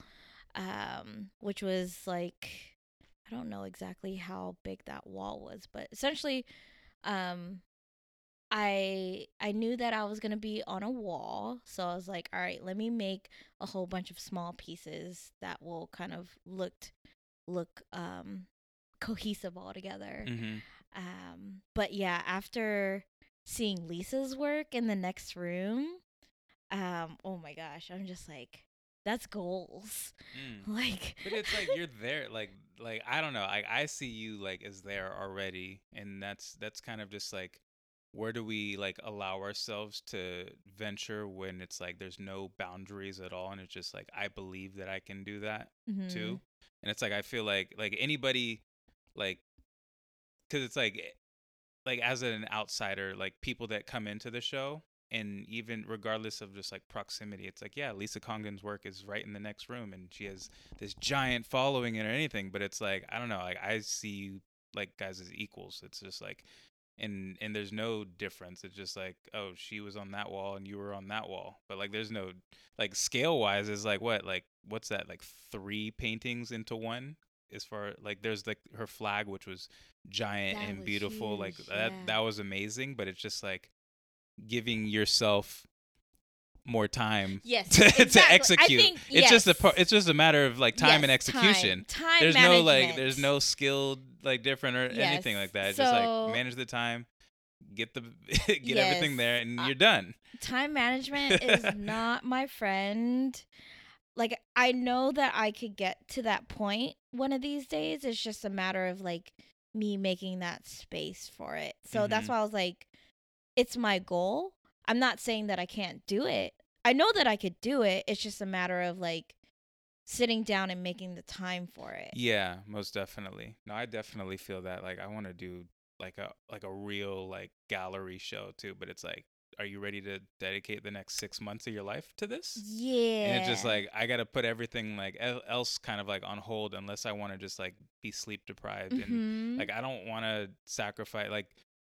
Um which was like I don't know exactly how big that wall was, but essentially um I I knew that I was gonna be on a wall, so I was like, all right, let me make a whole bunch of small pieces that will kind of look look um cohesive all together. Mhm. Um, but yeah, after seeing Lisa's work in the next room, um, oh my gosh, I'm just like, that's goals. Mm. *laughs* Like, But it's like you're there, like like I don't know, like I see you like as there already, and that's that's kind of just like where do we like allow ourselves to venture when it's like there's no boundaries at all, and it's just like I believe that I can do that mhm. too, and it's like I feel like like anybody like because it's like like as an outsider, like people that come into the show. And even regardless of just like proximity, it's like, yeah, Lisa Congdon's work is right in the next room and she has this giant following and or anything. But it's like, I don't know, like I see like guys as equals. It's just like and and there's no difference. It's just like, oh, she was on that wall and you were on that wall. But like there's no like scale wise is like what? Like what's that? Like three paintings into one? As far like there's like her flag which was giant That and was beautiful. Like that yeah. that was amazing. But it's just like giving yourself more time Yes, to, *laughs* exactly. to execute. think- it's just a it's just a matter of like time and execution. Time, time there's no like there's no skilled like different or anything like that. It's just like manage the time, get the *laughs* get everything there, and uh, you're done. time management *laughs* is not my friend. Like I know that I could get to that point one of these days. It's just a matter of like me making that space for it. So that's Mhm. why I was like it's my goal. I'm not saying that I can't do it. I know that I could do it. It's just a matter of like sitting down and making the time for it. Yeah, most definitely. No, I definitely feel that. Like I want to do like a like a real like gallery show too. But it's like, are you ready to dedicate the next six months of your life to this? Yeah. And it's just like I gotta put everything like else kind of like on hold unless I want to just like be sleep deprived and Mhm. like I don't want to sacrifice like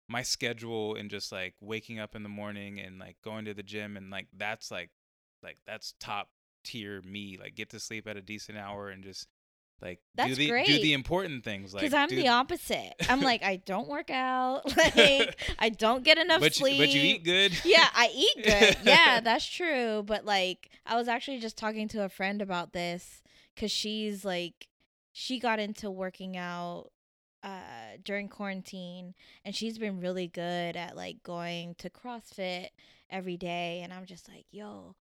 my schedule and just like waking up in the morning and like going to the gym and like that's like like that's top tier me. Like get to sleep at a decent hour and just like do That's the do the important things. Like Because I'm do- the opposite. I'm like, I don't work out. *laughs* Like, *laughs* I don't get enough but sleep. you, but you eat good. yeah, I eat *laughs* good. Yeah, that's true. But like, I was actually just talking to a friend about this because she's like, she got into working out uh during quarantine and she's been really good at like going to CrossFit every day and I'm just like, yo,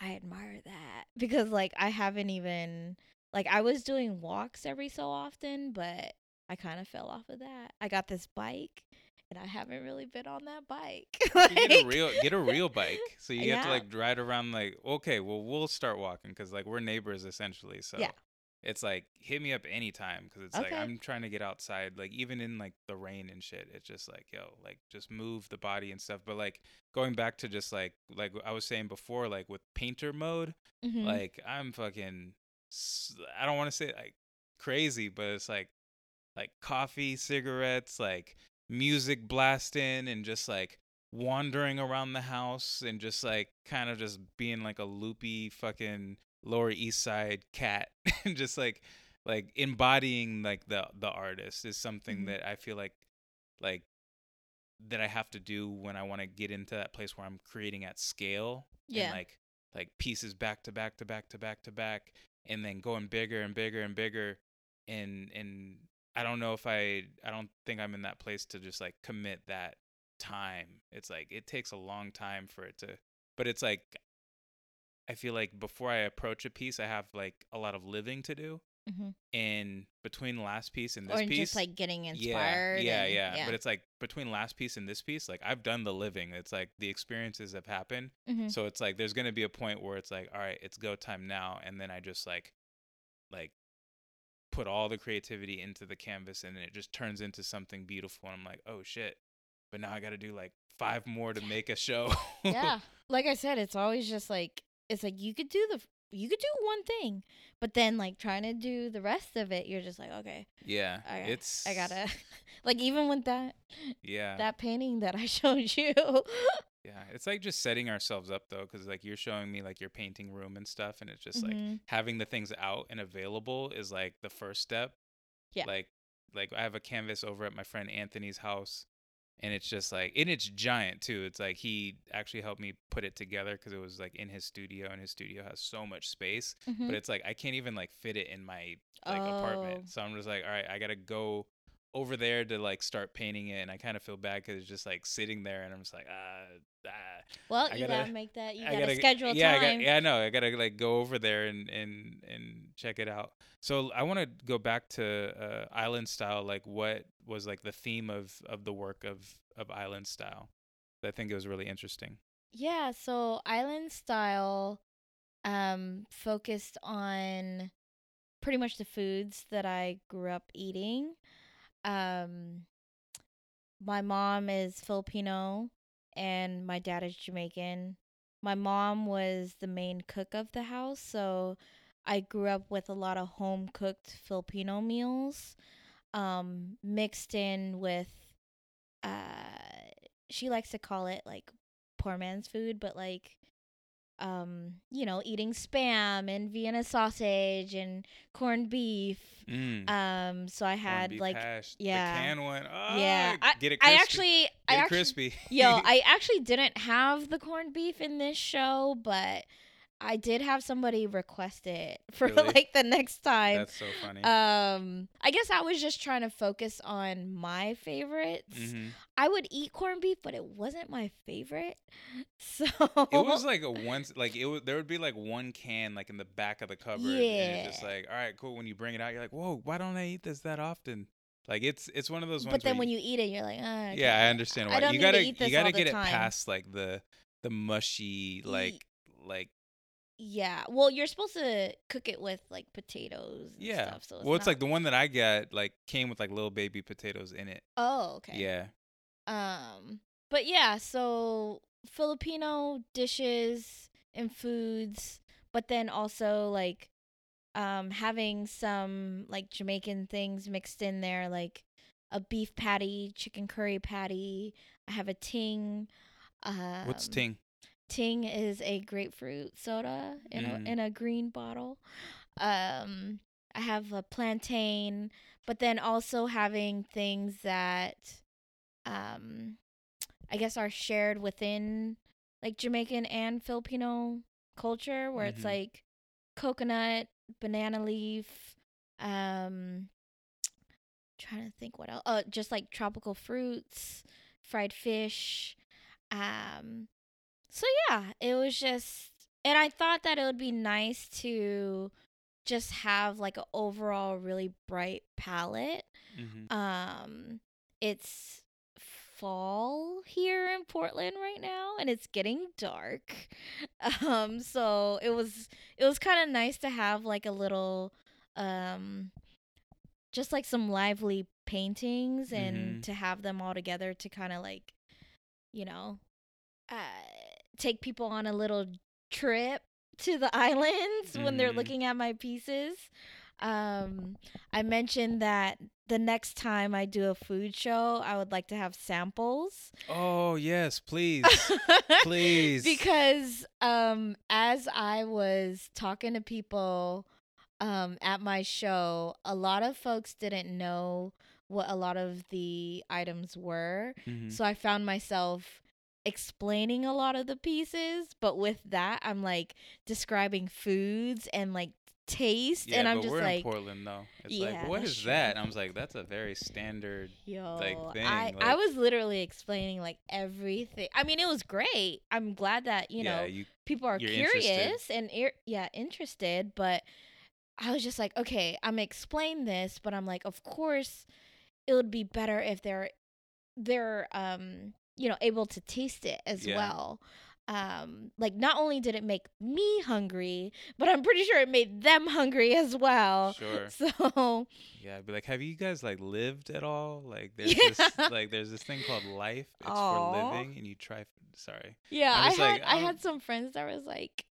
I admire that *laughs* because like I haven't even like I was doing walks every so often, but I kind of fell off of that. I got this bike and I haven't really been on that bike. *laughs* You get a real get a real bike, so you have to like ride around. Like, okay, well, we'll start walking because like we're neighbors essentially. So Yeah. It's like hit me up anytime because it's like I'm trying to get outside. Like even in like the rain and shit, it's just like yo, like just move the body and stuff. But like going back to just like like I was saying before, like with painter mode, Mhm. like I'm fucking. I don't want to say like crazy, but it's like like coffee, cigarettes, like music blasting, and just like wandering around the house and just like kind of just being like a loopy fucking Lower East Side cat, *laughs* and just like like embodying like the the artist is something Mhm. that I feel like like that I have to do when I want to get into that place where I'm creating at scale Yeah. and like like pieces back to back to back to back to back and then going bigger and bigger and bigger and and I don't know if I I don't think I'm in that place to just like commit that time. It's like it takes a long time for it to but it's like I feel like before I approach a piece I have like a lot of living to do Mhm. and between the last piece and this or piece just like getting inspired. yeah, and- yeah, yeah. But it's like between last piece and this piece, like I've done the living. It's like the experiences have happened. Mhm. So it's like there's gonna be a point where it's like, all right, it's go time now, and then I just like, like, put all the creativity into the canvas, and it just turns into something beautiful. And I'm like, oh shit! But now I got to do like five more to make a show. yeah. *laughs* Like I said, it's always just like it's like you could do the you could do one thing, but then like trying to do the rest of it, you're just like, okay, yeah. I, It's I gotta *laughs* like even with that Yeah. that painting that I *laughs* showed you. *laughs* yeah. It's like just setting ourselves up though, because like you're showing me like your painting room and stuff, and it's just like Mhm. having the things out and available is like the first step. Yeah. Like like I have a canvas over at my friend Anthony's house and it's just like and it's giant too. It's like he actually helped me put it together cuz it was like in his studio and his studio has so much space, Mhm. but it's like I can't even like fit it in my like Oh. apartment. So I'm just like, all right, I got to go over there to like start painting it and I kind of feel bad cuz it's just like sitting there and I'm just like ah, ah well, I you gotta- gotta, make that. You gotta, gotta schedule yeah, time. I yeah, I know. I gotta like go over there and and and check it out. So I want to go back to uh, Island Style. Like, what was like the theme of of the work of of Island Style? I think it was really interesting. Yeah, so Island Style um focused on pretty much the foods that I grew up eating. Um my mom is Filipino and my dad is Jamaican. My mom was the main cook of the house, so I grew up with a lot of home cooked Filipino meals um mixed in with uh she likes to call it like poor man's food, but like um, you know, eating spam and Vienna sausage and corned beef. Mm. Um, so I had like hash, yeah. the can one. Oh, yeah, I, get it I actually get I it actually crispy. Yo, *laughs* I actually didn't have the corned beef in this show, but I did have somebody request it *laughs* for Really? like the next time. That's so funny. Um, I guess I was just trying to focus on my favorites. hmm I would eat corned beef, but it wasn't my favorite. *laughs* So It was *laughs* like a once, like it was. There would be like one can, like in the back of the cupboard, and it's just like, all right, cool. When you bring it out, you're like, whoa, why don't I eat this that often? Like it's it's one of those ones. but then where when you eat it, you're like, ah, okay. Yeah, I understand I why. don't you gotta eat this you gotta get it past like the the mushy like like Yeah, well, you're supposed to cook it with like potatoes. And yeah. stuff, so it's well, it's not- like the one that I got like came with like little baby potatoes in it. oh, okay. Yeah. Um, but yeah, so Filipino dishes and foods, but then also like um having some like Jamaican things mixed in there, like a beef patty, chicken curry patty. I have a ting. Um, What's ting? Ting is a grapefruit soda in Mm. a in a green bottle. Um, I have a plantain, but then also having things that, um, I guess are shared within like Jamaican and Filipino culture, where it's Mhm. like coconut, banana leaf, um, trying to think what else. Uh, just like tropical fruits, fried fish. Um, so yeah, it was just, and I thought that it would be nice to just have like an overall really bright palette. Mhm. Um, it's fall here in Portland right now, and it's getting dark. *laughs* Um, so it was it was kind of nice to have like a little, um, just like some lively paintings and Mhm. to have them all together to kind of like, you know, uh, take people on a little trip to the *laughs* islands when they're Mhm. looking at my pieces. Um, I mentioned that the next time I do a food show, I would like to have samples. Oh yes, *laughs* please, please. because um as I was talking to people um at my show, a lot of folks didn't know what a lot of the items were. Mhm. So I found myself explaining a lot of the pieces, but with that I'm like describing foods and like taste yeah, and I'm but just we're in like Portland though. It's Yeah, like, what is true. that? And I was like, that's a very standard. Yo, thing, I, like- I was literally explaining like everything. I mean, it was great. I'm glad that you yeah, know you. people are curious interested. and ir- yeah interested but i was just like okay i'm explain this but i'm like of course it would be better if they're they're um you know able to taste it as Yeah. well um like not only did it make me hungry but i'm pretty sure it made them hungry as well *laughs* Sure. so Yeah, I'd be like, have you guys like lived at all? Like, there's Yeah. this *laughs* like there's this thing called life. It's Aw. for living, and you try. Sorry. yeah i had like, i had some friends that was like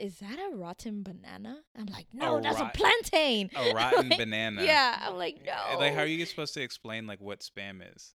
is that a rotten banana i'm like no that's rot- a plantain A *laughs* rotten Like, banana. Yeah, I'm like, no. Like, how are you supposed to explain like what spam is?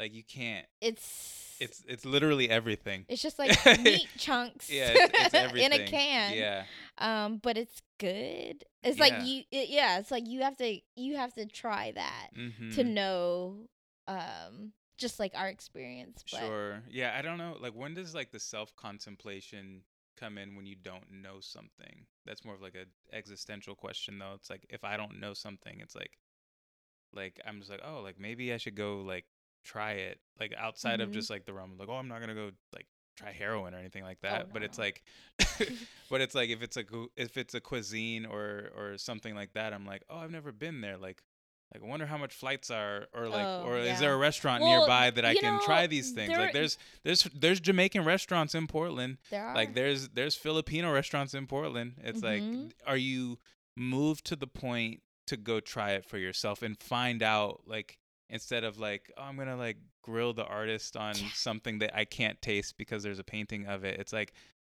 Like, you can't. It's It's it's literally everything. it's just like *laughs* meat chunks Yeah, it's, it's everything. *laughs* in a can. Yeah. Um, but it's good. It's like you. It, yeah, it's like you have to you have to try that Mm-hmm. to know. Um, just like our experience. But Sure. Yeah, I don't know. Like, when does like the self contemplation come in when you don't know something? That's more of like a existential question, though. It's like if I don't know something, it's like, like I'm just like, oh, like maybe I should go like try it, like outside of Mhm. just like the realm of like, oh, I'm not gonna go like try heroin or anything like that. But it's like, *laughs* *laughs* but it's like if it's a if it's a cuisine or or something like that, I'm like, oh, I've never been there, like. Like, I wonder how much flights are, or like, Oh, or is there a restaurant Well, nearby that I can know, try these things? like, there's there's there's Jamaican restaurants in Portland. there are Like there's there's Filipino restaurants in Portland. It's Mhm. like are you moved to the point to go try it for yourself and find out like instead of like oh I'm going to like grill the artist on Yeah. something that I can't taste because there's a painting of it. It's like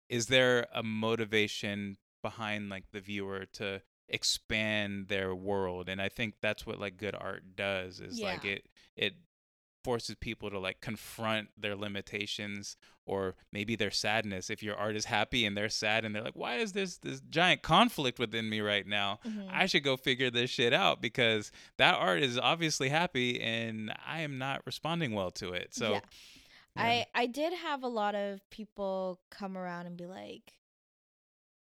is there a motivation behind like the viewer to expand their world and I think that's what like good art does is like it it forces people to like confront their limitations or maybe their sadness if your art is happy and they're sad and they're like why is this this giant conflict within me right now Mhm. i should go figure this shit out because that art is obviously happy and i am not responding well to it so Yeah. yeah. I I did have a lot of people come around and be like,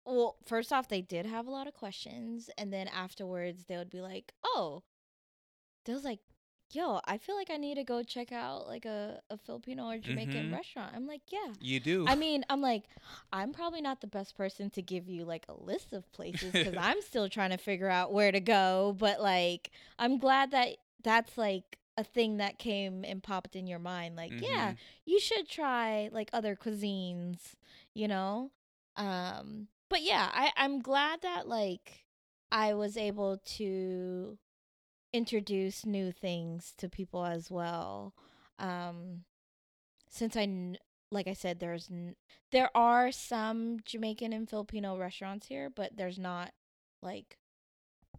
well, first off, they did have a lot of questions, and then afterwards, they would be like, oh, they was like, yo, I feel like I need to go check out like a, a Filipino or Jamaican Mhm. restaurant. I'm like, yeah. you do I mean, I'm like, I'm probably not the best person to give you like a list of places because *laughs* I'm still trying to figure out where to go. But like, I'm glad that that's like a thing that came and popped in your mind. Like, yeah, Mhm. you should try like other cuisines, you know? Um, but yeah, I, I'm glad that like I was able to introduce new things to people as well. Um, since I, like I said, there's n- there are some Jamaican and Filipino restaurants here, but there's not like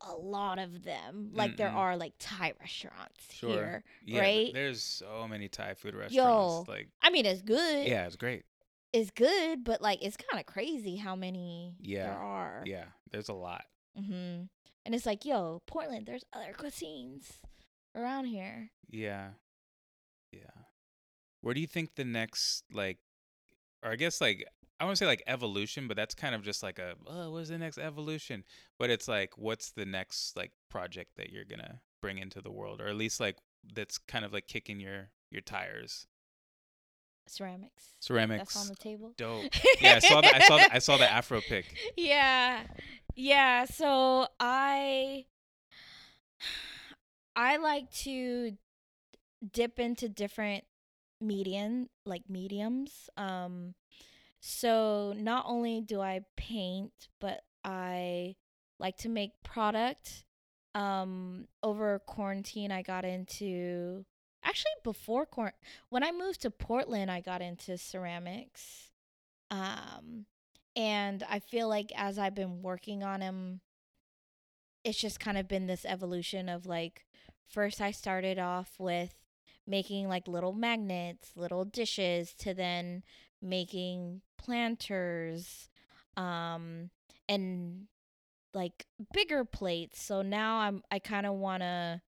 a lot of them. Like there Mm-mm. are like Thai restaurants Sure. here. yeah, right? there's so many thai food restaurants Yo. like I mean, it's good. yeah it's great is good, but like it's kind of crazy how many Yeah. there are. Yeah, there's a lot. hmm And it's like, yo, Portland, there's other cuisines around here. Yeah. Yeah. Where do you think the next like or I guess like I want to say like evolution, but that's kind of just like a oh, what's the next evolution? But it's like what's the next like project that you're going to bring into the world or at least like that's kind of like kicking your your tires. Ceramics. Ceramics. That's on the table. Dope. *laughs* Yeah, I saw that I saw that I saw the afro pic. yeah yeah so i i like to dip into different medium like mediums um so not only do i paint but i like to make product um over quarantine i got into actually before quar- when i moved to portland i got into ceramics um and I feel like as I've been working on them, it's just kind of been this evolution of like, first I started off with making like little magnets, little dishes, to then making planters, um, and like bigger plates. So now I'm I kind of want to.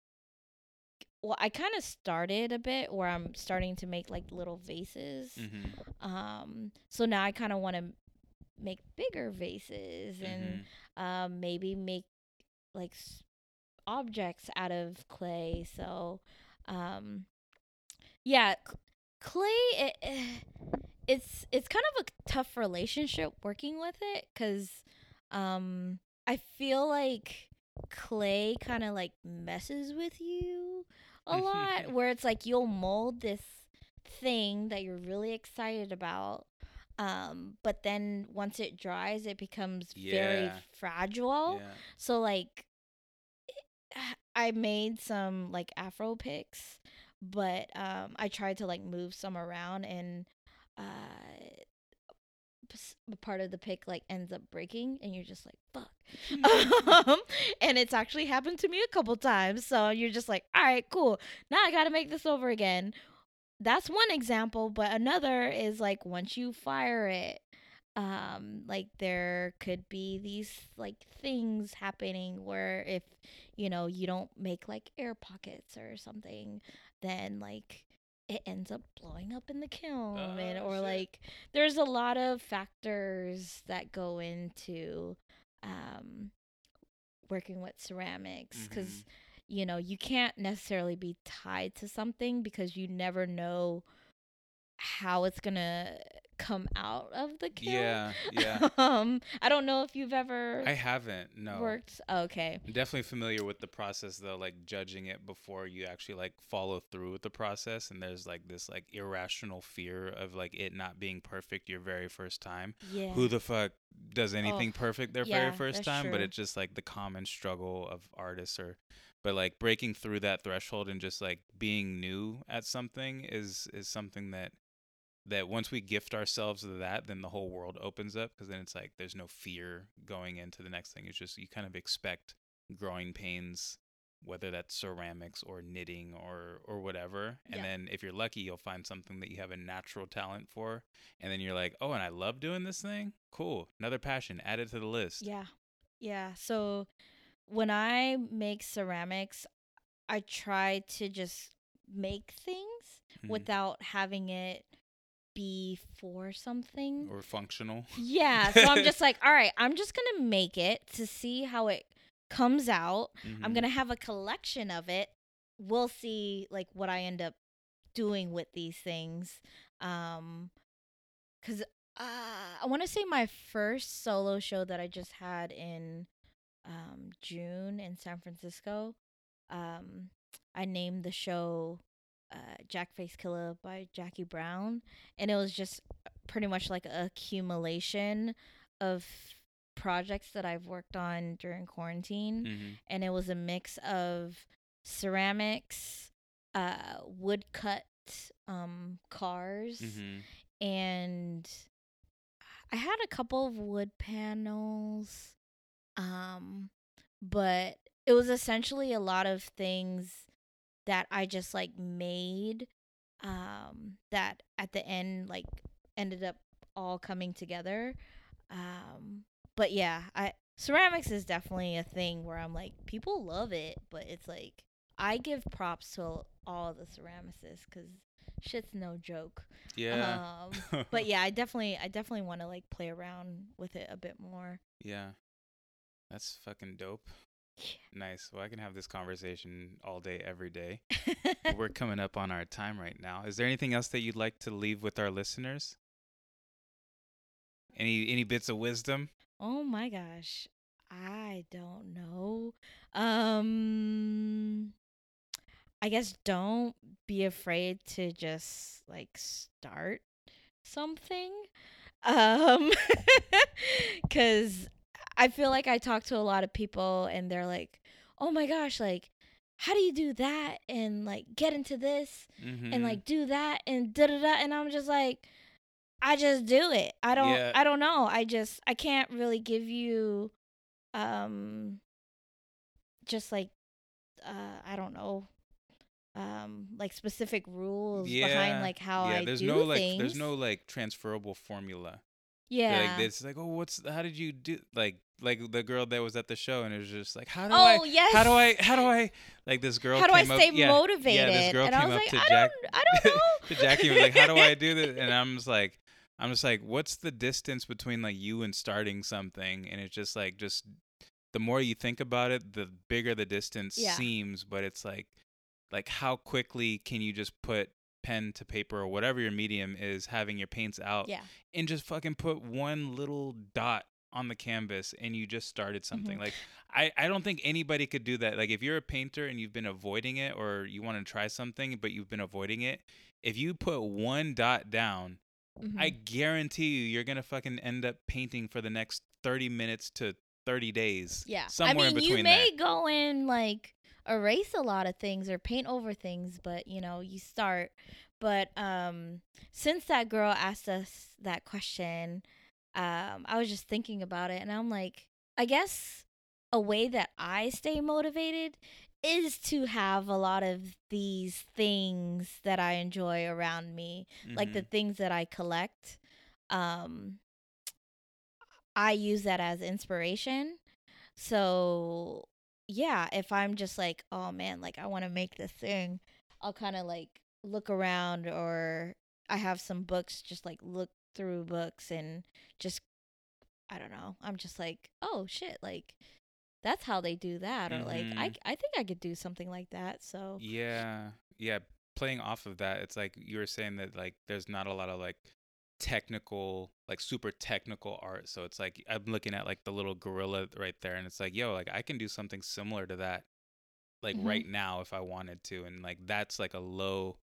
Well, I kind of started a bit where I'm starting to make like little vases. Mhm. Um, so now I kind of want to make bigger vases and Mhm. um, maybe make like s- objects out of clay. So, um, yeah, c- clay. It, eh, it's it's kind of a tough relationship working with it because um, I feel like clay kind of like messes with you a lot. *laughs* where it's like you'll mold this thing that you're really excited about. Um, but then once it dries, it becomes very fragile. Yeah. So like *sighs* I made some like afro picks, but um I tried to like move some around and uh part of the pick like ends up breaking and you're just like fuck. *laughs* Um, and it's actually happened to me a couple times so you're just like all right cool. Now i gotta make this over again. That's one example but another is like once you fire it um like there could be these like things happening where if you know you don't make like air pockets or something then like it ends up blowing up in the kiln and Oh, or shit. like there's a lot of factors that go into um working with ceramics because Mhm. you know you can't necessarily be tied to something because you never know how it's gonna come out of the kiln Yeah, yeah. *laughs* um i don't know if you've ever I haven't. No. worked okay I'm definitely familiar with the process though, like judging it before you actually like follow through with the process and there's like this like irrational fear of like it not being perfect your very first time. yeah Who the fuck does anything perfect their yeah, very first time? But it's just like the common struggle of artists or but like breaking through that threshold and just like being new at something is is something that that once we gift ourselves to that then the whole world opens up because then it's like there's no fear going into the next thing it's just you kind of expect growing pains whether that's ceramics or knitting or or whatever and Yeah. then if you're lucky you'll find something that you have a natural talent for and then you're like oh and i love doing this thing cool another passion add it to the list Yeah. Yeah. So when I make ceramics, I try to just make things Mhm. without having it be for something. or functional Yeah. *laughs* So I'm just like, all right, I'm just going to make it to see how it comes out. I'm Mhm. going to have a collection of it. We'll see like what I end up doing with these things. Um cuz uh, I want to say my first solo show that I just had in um June in San Francisco. Um I named the show uh Jackface Killer by Jackie Brown and it was just pretty much like a accumulation of projects that I've worked on during quarantine Mhm. and it was a mix of ceramics, uh, woodcut um, cars, Mhm. and I had a couple of wood panels, um, but it was essentially a lot of things that I just like made, um, that at the end like ended up all coming together. Um, but yeah, I ceramics is definitely a thing where I'm like people love it, but it's like I give props to all the ceramicists because shit's no joke. Yeah. Um, but *laughs* yeah, I definitely I definitely want to like play around with it a bit more. Yeah. That's fucking dope. Nice. Well, I can have this conversation all day, every day. We're *laughs* coming up on our time right now. Is there anything else that you'd like to leave with our listeners? Any any bits of wisdom? oh my gosh. I don't know. Um I guess don't be afraid to just like start something. Um *laughs* cuz I feel like I talk to a lot of people and they're like, "Oh my gosh, like how do you do that and like get into this Mm-hmm. and like do that and da da da and I'm just like I just do it. I don't Yeah. I don't know. I just I can't really give you um just like uh I don't know um like specific rules Yeah. behind like how yeah, I there's do no like things. there's no like transferable formula. yeah. Like it's like, oh, what's how did you do like like the girl that was at the show and it was just like, how do oh I yes. how do I how do I like this girl how do I up- stay yeah, motivated? Yeah, this girl and came I was up like, to I Jack don't I don't *laughs* know. to Jackie and was like, how do I do this? And I'm just like I'm just like, what's the distance between like you and starting something? And it's just like just the more you think about it, the bigger the distance Yeah. seems, but it's like like how quickly can you just put pen to paper or whatever your medium is having your paints out yeah. and just fucking put one little dot on the canvas and you just started something Mhm. like I, I don't think anybody could do that like if you're a painter and you've been avoiding it or you want to try something but you've been avoiding it if you put one dot down i Mhm. guarantee you you're gonna fucking end up painting for the next 30 minutes to 30 days Yeah. somewhere I mean, in you may that go and like erase a lot of things or paint over things, but you know, you start. But um since that girl asked us that question, um I was just thinking about it and I'm like, I guess a way that I stay motivated is to have a lot of these things that I enjoy around me like the Mhm. things that I collect. Um, I use that as inspiration. So yeah, if I'm just like, oh man, like I want to make this thing, I'll kind of like look around or I have some books, just like look through books and just I don't know. I'm just like, oh shit, like that's how they do that, or like I Mhm. I think I could do something like that. So Yeah. Yeah. Playing off of that, it's like you were saying that like there's not a lot of like technical, like super technical art. So it's like I'm looking at like the little gorilla right there and it's like, yo, like I can do something similar to that like Mhm. right now if I wanted to. And like that's like a low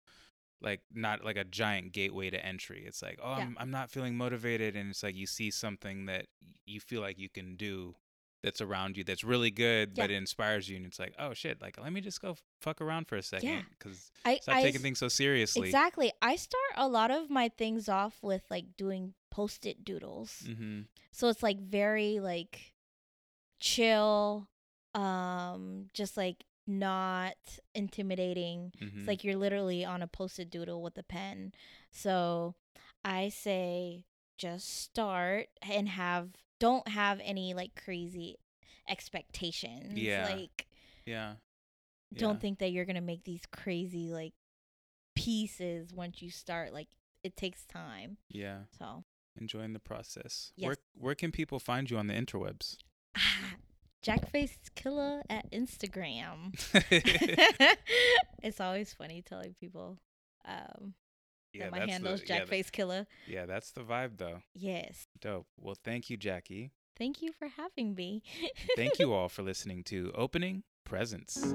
like not like a giant gateway to entry. It's like, oh, Yeah. I'm I'm not feeling motivated and it's like you see something that you feel like you can do that's around you that's really good but it inspires you and it's like oh shit like let me just go fuck around for a second because I stop I taking things so seriously Exactly. I start a lot of my things off with like doing post-it doodles. mm-hmm. So it's like very like chill um just like not intimidating. Mm-hmm. It's like you're literally on a post-it doodle with a pen. So I say just start and have don't have any like crazy expectations. Yeah. Like yeah don't think that you're gonna make these crazy like pieces once you start like it takes time yeah so enjoying the process Yes. where where can people find you on the interwebs *laughs* jackface killer at instagram. *laughs* *laughs* It's always funny telling people um yeah that my handle's the, yeah, killer. yeah that's the vibe though. Yes. Dope. Well thank you jackie. Thank you for having me. Thank you *laughs* all for listening to opening presents